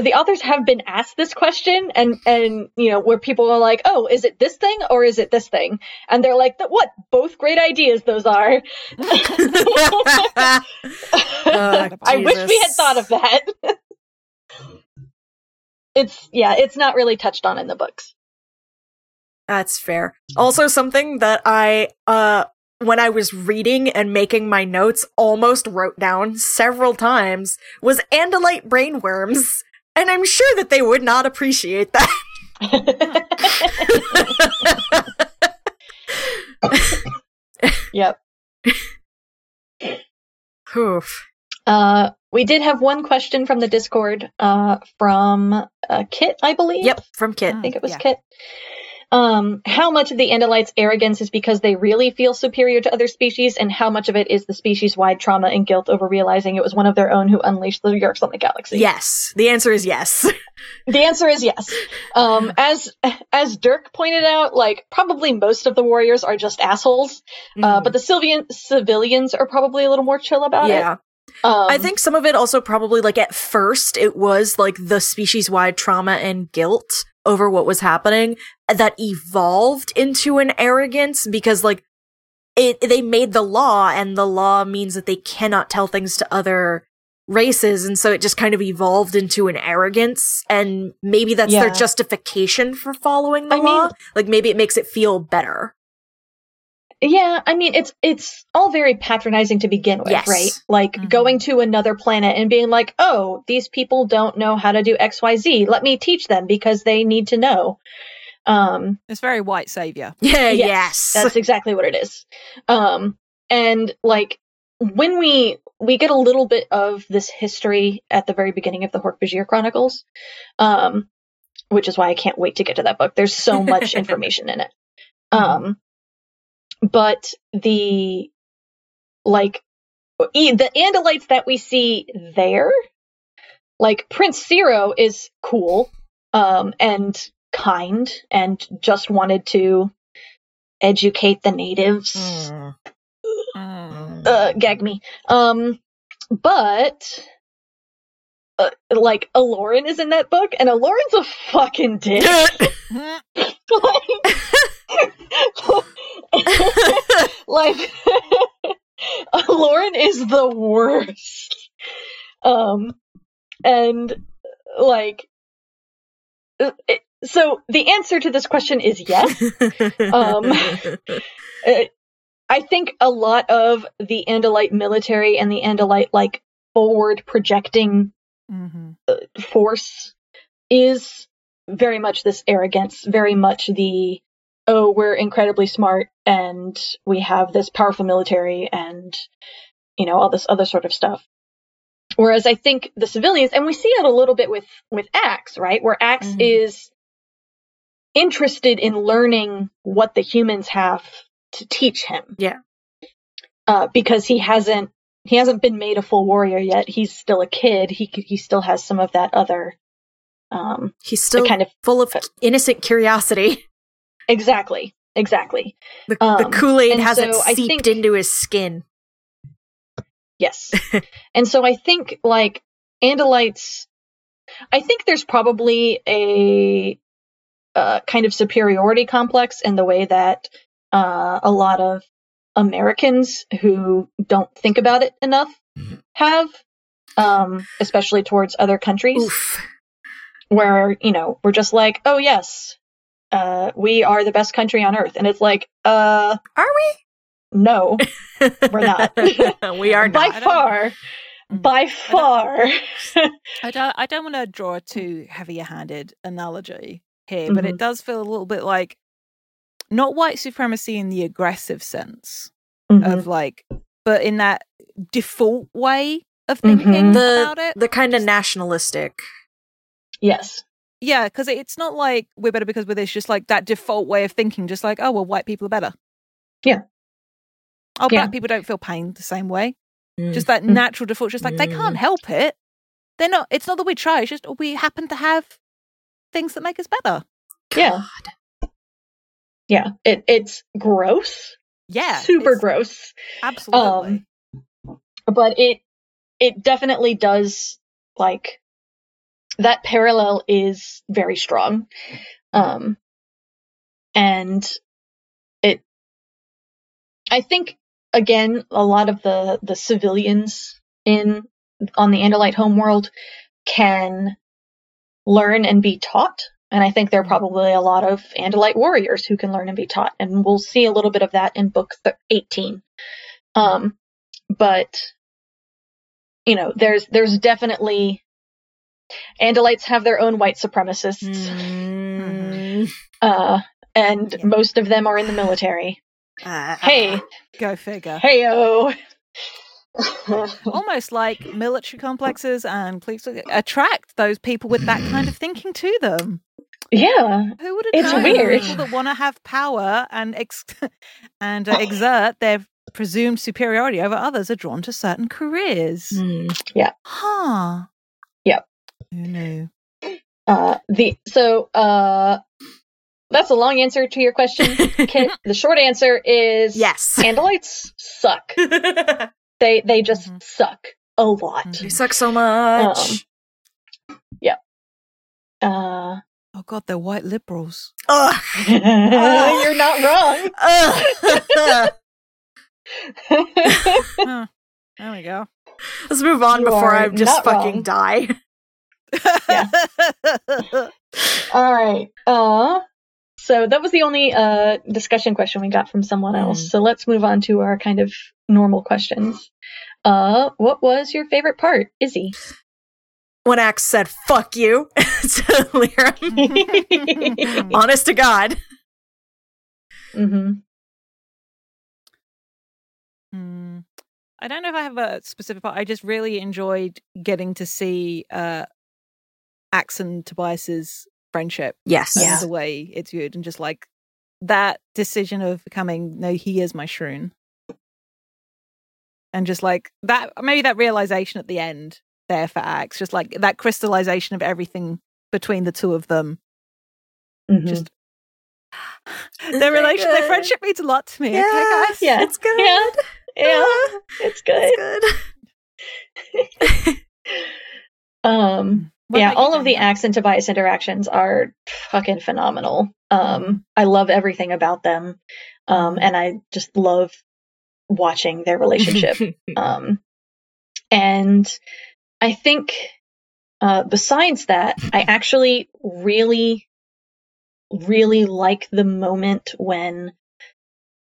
the authors have been asked this question and, and, you know, where people are like, oh, is it this thing or is it this thing? And they're like, what? Both great ideas those are. [LAUGHS] I wish we had thought of that. [LAUGHS] it's, yeah, it's not really touched on in the books. That's fair. Also, something that I uh when I was reading and making my notes, almost wrote down several times was Andalite brainworms. And I'm sure that they would not appreciate that. [LAUGHS] yep. Oof. Uh, we did have one question from the Discord uh, from uh, Kit, I believe. Yep, from Kit. I think it was Yeah. Kit. Um, how much of the Andalites' arrogance is because they really feel superior to other species, and how much of it is the species-wide trauma and guilt over realizing it was one of their own who unleashed the Yeerks on the galaxy? Yes. The answer is yes. [LAUGHS] The answer is yes. Um, as as Dirk pointed out, like probably most of the warriors are just assholes, uh, but the civilian civilians are probably a little more chill about yeah. it. Um, I think some of it also probably like at first it was like the species wide trauma and guilt over what was happening that evolved into an arrogance because like it they made the law and the law means that they cannot tell things to other races. And so it just kind of evolved into an arrogance. And maybe that's their justification for following the I mean- law. Like maybe it makes it feel better Yeah, I mean it's it's all very patronizing to begin with, Yes. right? Like Mhm. going to another planet and being like, "Oh, these people don't know how to do XYZ. Let me teach them because they need to know." Um It's very white savior. [LAUGHS] yeah Yes, yes, that's [LAUGHS] exactly what it is. Um and like when we we get a little bit of this history at the very beginning of the Hork-Bajir Chronicles, um, which is why I can't wait to get to that book. There's so much [LAUGHS] information in it. Um, but the like e- the Andalites that we see there, like Prince Seerow is cool, um, and kind, and just wanted to educate the natives Mm. Mm. uh, gag me. Um, but uh, like Alloran is in that book, and Alloran's a fucking dick. [LAUGHS] like, [LAUGHS] [LAUGHS] [LAUGHS] Alloran [LAUGHS] is the worst. Um, and like, uh, it- so the answer to this question is yes. Um, [LAUGHS] Uh, I think a lot of the Andalite military and the Andalite like forward projecting Mhm. force is very much this arrogance, very much the oh, we're incredibly smart and we have this powerful military and you know all this other sort of stuff. Whereas I think the civilians, and we see it a little bit with with Axe, right? Where Axe Mhm. is interested in learning what the humans have to teach him. Yeah. Uh, because he hasn't he hasn't been made a full warrior yet. He's still a kid. He he still has some of that other um He's still kind of full of innocent curiosity. [LAUGHS] exactly exactly The, the Um, Kool Aid hasn't so seeped think- into his skin. yes. [LAUGHS] and so I think like Andalites I think there's probably a uh, kind of superiority complex in the way that uh, a lot of Americans who don't think about it enough have, um, especially towards other countries, Oof. where you know we're just like, oh yes, uh, we are the best country on earth, and it's like, uh, Are we? no, we? [LAUGHS] We're not. we are by not. I don't- far, Mm. by far, I don't. I don't want to draw a too heavy-handed analogy here, but Mhm. it does feel a little bit like not white supremacy in the aggressive sense Mhm. of like, but in that default way of thinking The about it. the kind of nationalistic. yes, Yeah, because it's not like we're better because we're this. Just like that default way of thinking, just like oh well, white people are better. Yeah. Oh, Yeah. black people don't feel pain the same way. Mm. Just that Mm. natural default. Just like they can't Mm. help it. They're not. It's not that we try. It's just we happen to have things that make us better. yeah, yeah. It it's gross, Yeah, super gross. Absolutely. Um, but it it definitely does like that parallel is very strong um and it i think again a lot of the the civilians in on the andalite homeworld can learn and be taught And I think there are Mhm. probably a lot of Andalite warriors who can learn and be taught. And we'll see a little bit of that in book th- 18. Um, but, you know, there's, there's definitely, Andalites have their own white supremacists, Mm, uh, and Yeah. most of them are in the military. uh, Hey, Go figure. heyo. [LAUGHS] Almost like military complexes and police attract those people with that kind of thinking to them. yeah. Who would have It's known weird. people that want to have power and ex- [LAUGHS] and uh, exert their presumed superiority over others are drawn to certain careers? mm. Huh. Who knew? Uh, the, so, uh, that's a long answer to your question, [LAUGHS] Kit. the short answer is yes. Andalites suck. [LAUGHS] They they just Mhm. suck a lot. Mhm. you suck so much. Yeah. Uh, Oh god, they're white liberals. Ugh. [LAUGHS] you're not wrong. Huh. There we go. Let's move on You before I just fucking wrong. die. Yeah. [LAUGHS] All right. Uh, so that was the only uh discussion question we got from someone else. Mhm. So let's move on to our kind of normal questions. Uh, what was your favorite part, Izzy? When Axe said "fuck you" [LAUGHS] to Lyra, [LAUGHS] honest to God. hmm Hmm. I don't know if I have a specific part. I just really enjoyed getting to see uh Axe and Tobias's friendship Yes. Yeah. the way it's viewed and just like that decision of becoming no, he is my shroon. And just like that maybe that realization at the end there for Axe, just like that crystallization of everything between the two of them. hmm Just their relationship, their friendship means a lot to me. Yeah, Okay, guys? Yeah. it's good. Yeah. Yeah, Ah, it's good. it's good. [LAUGHS] Um, What yeah, all of the? Axe and Tobias interactions are fucking phenomenal. Um. I love everything about them. Um, and I just love watching their relationship. [LAUGHS] um, and I think, uh, besides that, I actually really, really like the moment when,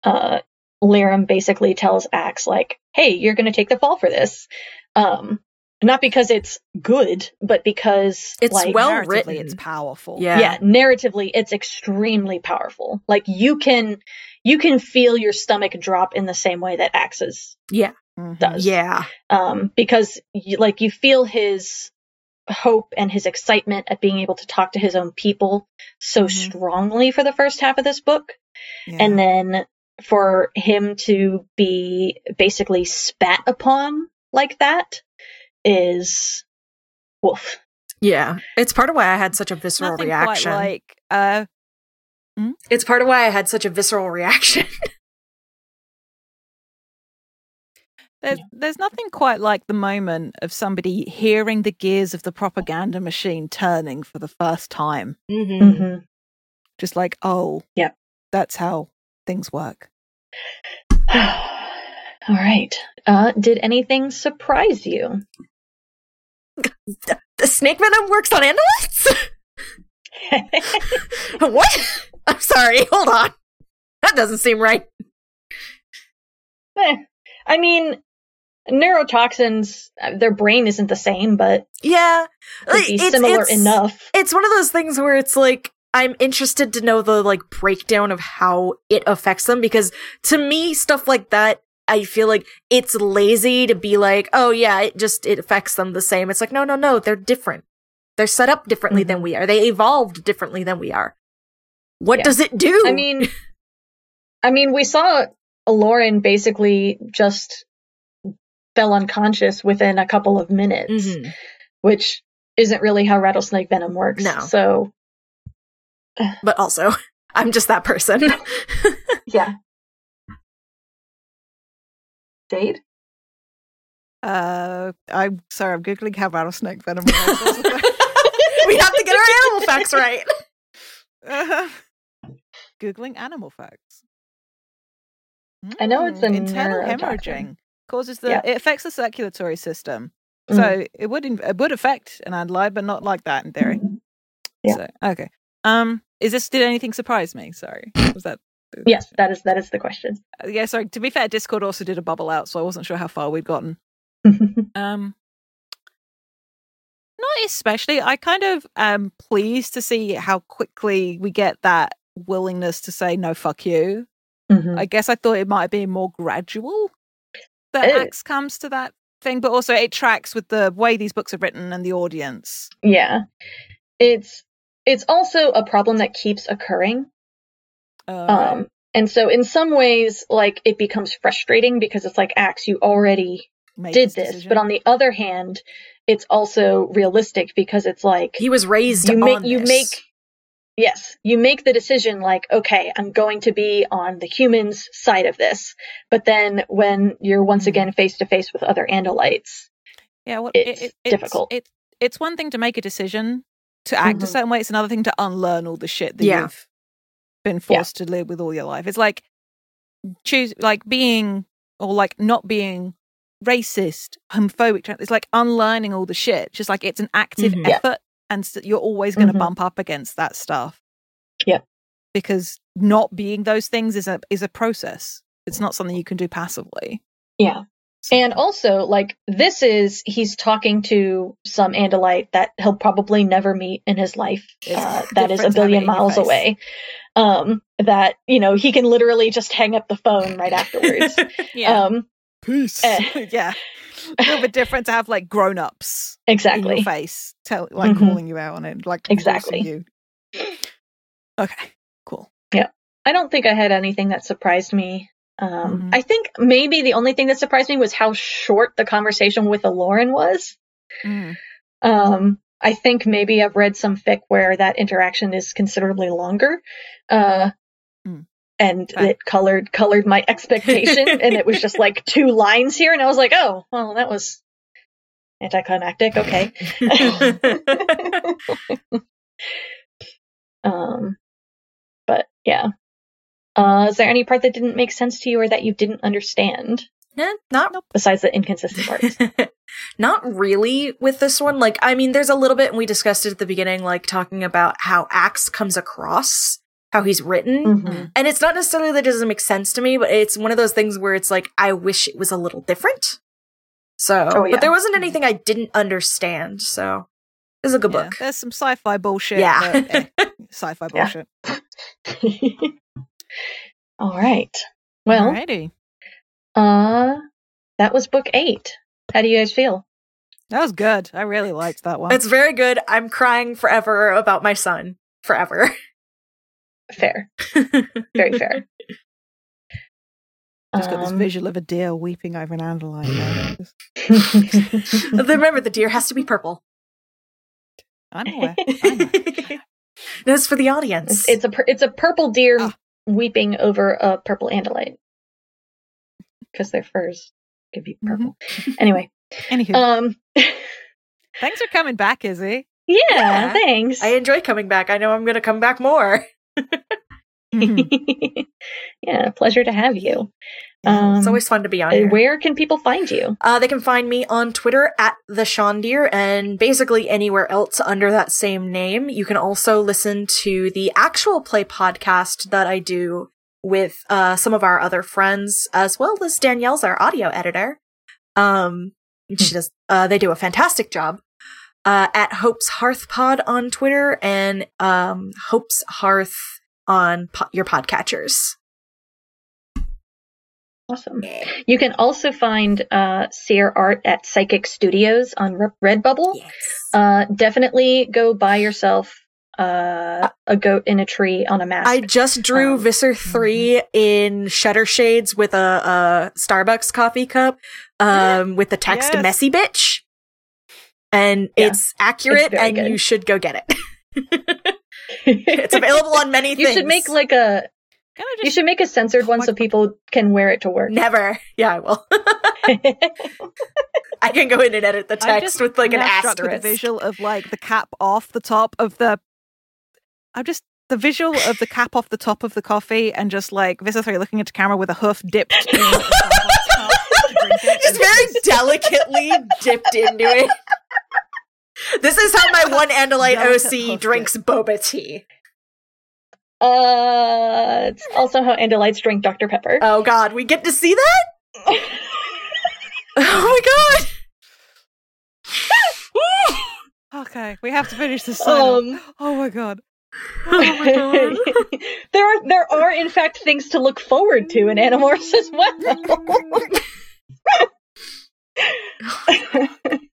uh, Liram basically tells Axe, like, hey, you're going to take the fall for this. Um, not because it's good, but because It's like, well written. It's powerful. Yeah. yeah narratively it's extremely powerful like you can you can feel your stomach drop in the same way that axes Mhm. does Yeah. um because you, like you feel his hope and his excitement at being able to talk to his own people so Mhm. strongly for the first half of this book Yeah. and then for him to be basically spat upon like that is woof Yeah. It's part of why I had such a visceral Nothing reaction. quite like uh It's part of why I had such a visceral reaction. [LAUGHS] There's, there's nothing quite like the moment of somebody hearing the gears of the propaganda machine turning for the first time. mm-hmm. Mhm. Just like, oh, Yep. that's how things work. [SIGHS] All right. Uh, did anything surprise you? The snake venom works on andalites? [LAUGHS] what? I'm sorry. Hold on. That doesn't seem right. Eh, I mean, neurotoxins, uh, their brain isn't the same, but Yeah. Like, it's- similar it's- enough. It's one of those things where it's like I'm interested to know the like breakdown of how it affects them because to me stuff like that I feel like it's lazy to be like, "Oh yeah, it just it affects them the same." It's like, "No, no, no, they're different. They're set up differently than we are. They evolved differently than we are." What Yeah. does it do? I mean, I mean, we saw Lauren basically just fell unconscious within a couple of minutes, Mhm. which isn't really how rattlesnake venom works. No. So, but also, [LAUGHS] I'm just that person. [LAUGHS] yeah. Jade? Uh, I'm sorry, I'm googling how rattlesnake venom works. [LAUGHS] we have to get our animal facts right. [LAUGHS] [LAUGHS] Uh, googling animal facts. I know it's Hmm, internal hemorrhaging causes the Yeah. it affects the circulatory system. Mm. So it would it would affect an andalite, but not like that in theory. Mm-hmm. Yeah. So, okay. Um, is this did anything surprise me? Sorry, was that? Yes, that is that is the question. Uh, yeah, sorry. To be fair, Discord also did a bubble out, so I wasn't sure how far we'd gotten. [LAUGHS] Um, not especially. I kind of am pleased to see how quickly we get that willingness to say no, fuck you. Mhm. I guess I thought it might be more gradual that Axe comes to that thing, but also it tracks with the way these books are written and the audience. Yeah, it's it's also a problem that keeps occurring. Uh, Um, and so in some ways, like it becomes frustrating because it's like, Axe, you already made did this. decision. But on the other hand, it's also realistic because it's like He was raised you make you this. make yes you make the decision like okay i'm going to be on the humans side of this but then when you're once Mhm. again face to face with other andalites yeah, what, it's it, difficult. It's, it's one thing to make a decision to act a Mhm. certain way. It's another thing to unlearn all the shit that Yeah. you've been forced to live with all your life. It's like choose like being or like not being racist, homophobic. It's like unlearning all the shit. Just like it's an active Mhm. Yeah. effort, and s you're always going to Mhm. bump up against that stuff. Yeah, because not being those things is a is a process. It's not something you can do passively. yeah and also like this is he's talking to some andalite that he'll probably never meet in his life uh, [LAUGHS] that is a different to have it billion miles away um that you know he can literally just hang up the phone right afterwards [LAUGHS] yeah, um peace. eh. [LAUGHS] yeah, a little bit different to have like grown ups in exactly your face, tell like Mhm. calling you out on it, like Exactly. You. Okay, cool. Yeah, I don't think I had anything that surprised me. Um, Mhm. I think maybe the only thing that surprised me was how short the conversation with Lauren was. Mm. Um, I think maybe I've read some fic where that interaction is considerably longer. Uh, Mm. and Fair. it colored colored my expectation, [LAUGHS] and it was just like two lines here, and I was like, oh, well, that was anticlimactic. Okay. [LAUGHS] um, but yeah. Uh, is there any part that didn't make sense to you or that you didn't understand Nah, not besides the inconsistent parts? [LAUGHS] Not really with this one. Like, I mean, there's a little bit, and we discussed it at the beginning, like talking about how Axe comes across, how he's written. Mhm. And it's not necessarily that it doesn't make sense to me, but it's one of those things where it's like, I wish it was a little different. So, Oh, yeah. but there wasn't anything I didn't understand. So, it's a good Yeah, book. There's some sci-fi bullshit. Yeah. but, eh, [LAUGHS] sci-fi bullshit. [LAUGHS] All right. Well, Alrighty. uh, that was book eight. How do you guys feel? That was good. I really liked that one. It's very good. I'm crying forever about my son. Forever. [LAUGHS] Fair. Very fair. [LAUGHS] just got this Um, visual of a deer weeping over an andalite. [LAUGHS] Remember, the deer has to be purple. I'm aware. I know. That's for the audience. It's, it's a it's a purple deer Ah. weeping over a purple andalite because their furs could be purple. Anyway, Anywho, um, [LAUGHS] thanks for coming back, Izzy. yeah, Yeah. thanks. I enjoy coming back. I know I'm going to come back more. [LAUGHS] [LAUGHS] yeah, pleasure to have you. Yeah, it's Um, always fun to be on uh, here. where can people find you? Uh, they can find me on Twitter at the Shondeer and basically anywhere else under that same name. You can also listen to the actual play podcast that I do with uh, some of our other friends, as well as Danielle's our audio editor. Um, she does. Uh, they do a fantastic job. Uh, at Hope's Hearth Pod on Twitter and um, Hope's Hearth on po- your podcatchers. Awesome. You can also find uh, Seer art at Psychic Studios on Redbubble. Yes. Uh, definitely go buy yourself uh, a goat in a tree on a mask. I just drew Um, Visser 3 in shutter shades with a, a Starbucks coffee cup um, with the text Yes. messy bitch. And Yeah. it's accurate It's and good. you should go get it. [LAUGHS] it's available on many You things. should make like a Kind of you should make a censored one so people can wear it to work. Never. Yeah, I will. [LAUGHS] I can go in and edit the text with like an now struck with asterisk. the visual of like the cap off the top of the. I'm just the visual of the cap off the top of the coffee and just like Visser three looking into camera with a hoof dipped in a Starbucks cup to drink it Just very delicately dipped into it. This is how my one Andalite Delicate OC hoof drinks boba tea. Uh, it's also how Andalites drink Dr. Pepper. Oh god, we get to see that? [LAUGHS] oh my god! [LAUGHS] Okay, we have to finish this. sign off. um, oh my god. Oh [LAUGHS] there are there are in fact things to look forward to in Animorphs as well.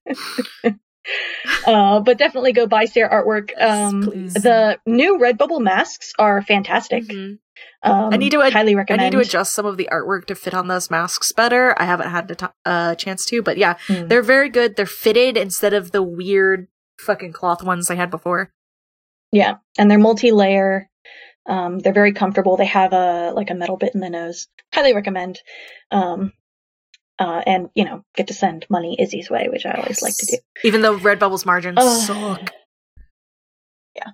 [LAUGHS] uh, but definitely go buy Sarah artwork. Um, please. the new Redbubble masks are fantastic. Mhm. Um, I need to ad- highly I need to adjust some of the artwork to fit on those masks better. I haven't had a t- uh, chance to, but yeah, Mm. they're very good. They're fitted instead of the weird fucking cloth ones I had before. Yeah, and they're multi-layer. Um, they're very comfortable. They have a like a metal bit in the nose. Highly recommend. Um, uh, and you know, get to send money Izzy's way, which I always like to do. Even though Redbubble's margins Ugh. suck. Yeah.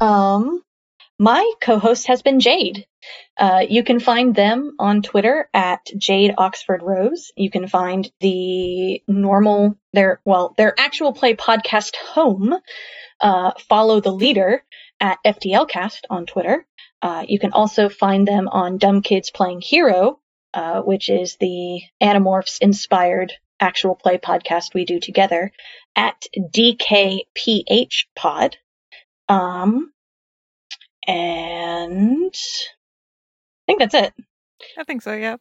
Um, my co-host has been Jade. Uh, you can find them on Twitter at Jade Oxford Rose. You can find the normal their well their actual play podcast home. Uh, follow the leader at FTLcast on Twitter. Uh, you can also find them on Dumb Kids Playing Hero, uh, which is the Animorphs inspired actual play podcast we do together at DKPH Pod. Um, and I think that's it. I think so, yeah.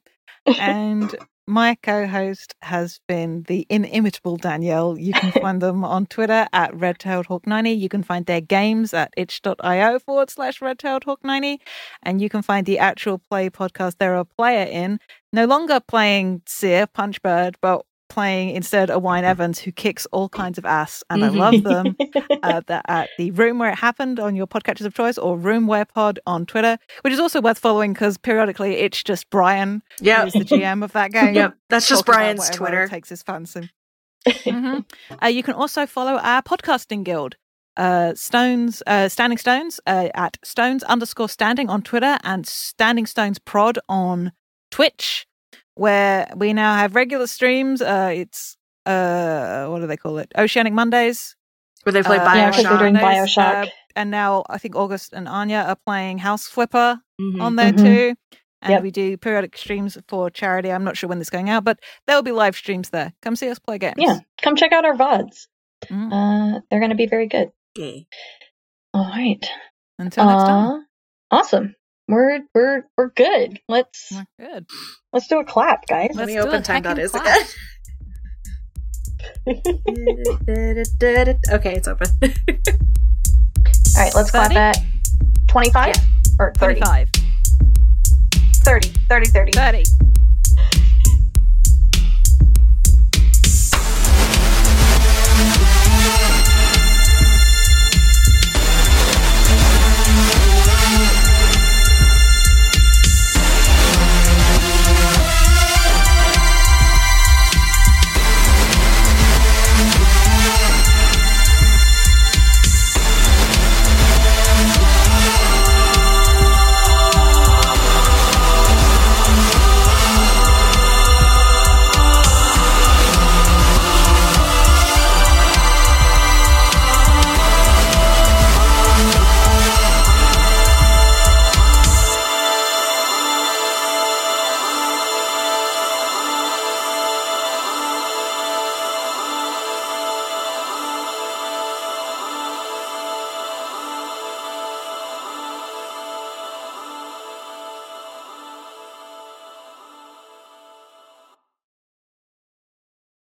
[LAUGHS] And my co host has been the inimitable Danielle. You can [LAUGHS] find them on Twitter at redtailedhawk90. You can find their games at itch.io forward slash redtailedhawk90. And you can find the actual play podcast they're a player in, no longer playing Seer, Punchbird, but playing instead a Wine Evans who kicks all kinds of ass. And I Mhm. love them [LAUGHS] uh, at the room where it happened on your podcatchers of choice or room where pod on Twitter, which is also worth following because periodically it's just Brian Yeah. who's the GM of that game. Yep. That's just Brian's Twitter. Takes his fancy. [LAUGHS] Mhm. uh, you can also follow our podcasting guild. Uh, Stones, uh, Standing Stones uh, at Stones underscore Standing on Twitter and Standing Stones Prod on Twitch, where we now have regular streams. Uh, it's uh, what do they call it? Oceanic Mondays. Where they play Uh, Yeah, 'cause they're Bioshock. doing Bioshock. uh, and now I think August and Anya are playing House Flipper Mhm. on there Mhm. too. And Yep. we do periodic streams for charity. I'm not sure when this is going out, but there will be live streams there. Come see us play games. Yeah, come check out our VODs. Mm. Uh, they're going to be very good. Gay. All right. Until next time. Awesome. We're we're we're good. Let's We're Good. let's do a clap, guys. Let Let's me open time dot heckin' is again. [LAUGHS] okay, it's open. All right, let's clap 30? at 25 Yeah. or 30. 35. 30. 30 30. 30.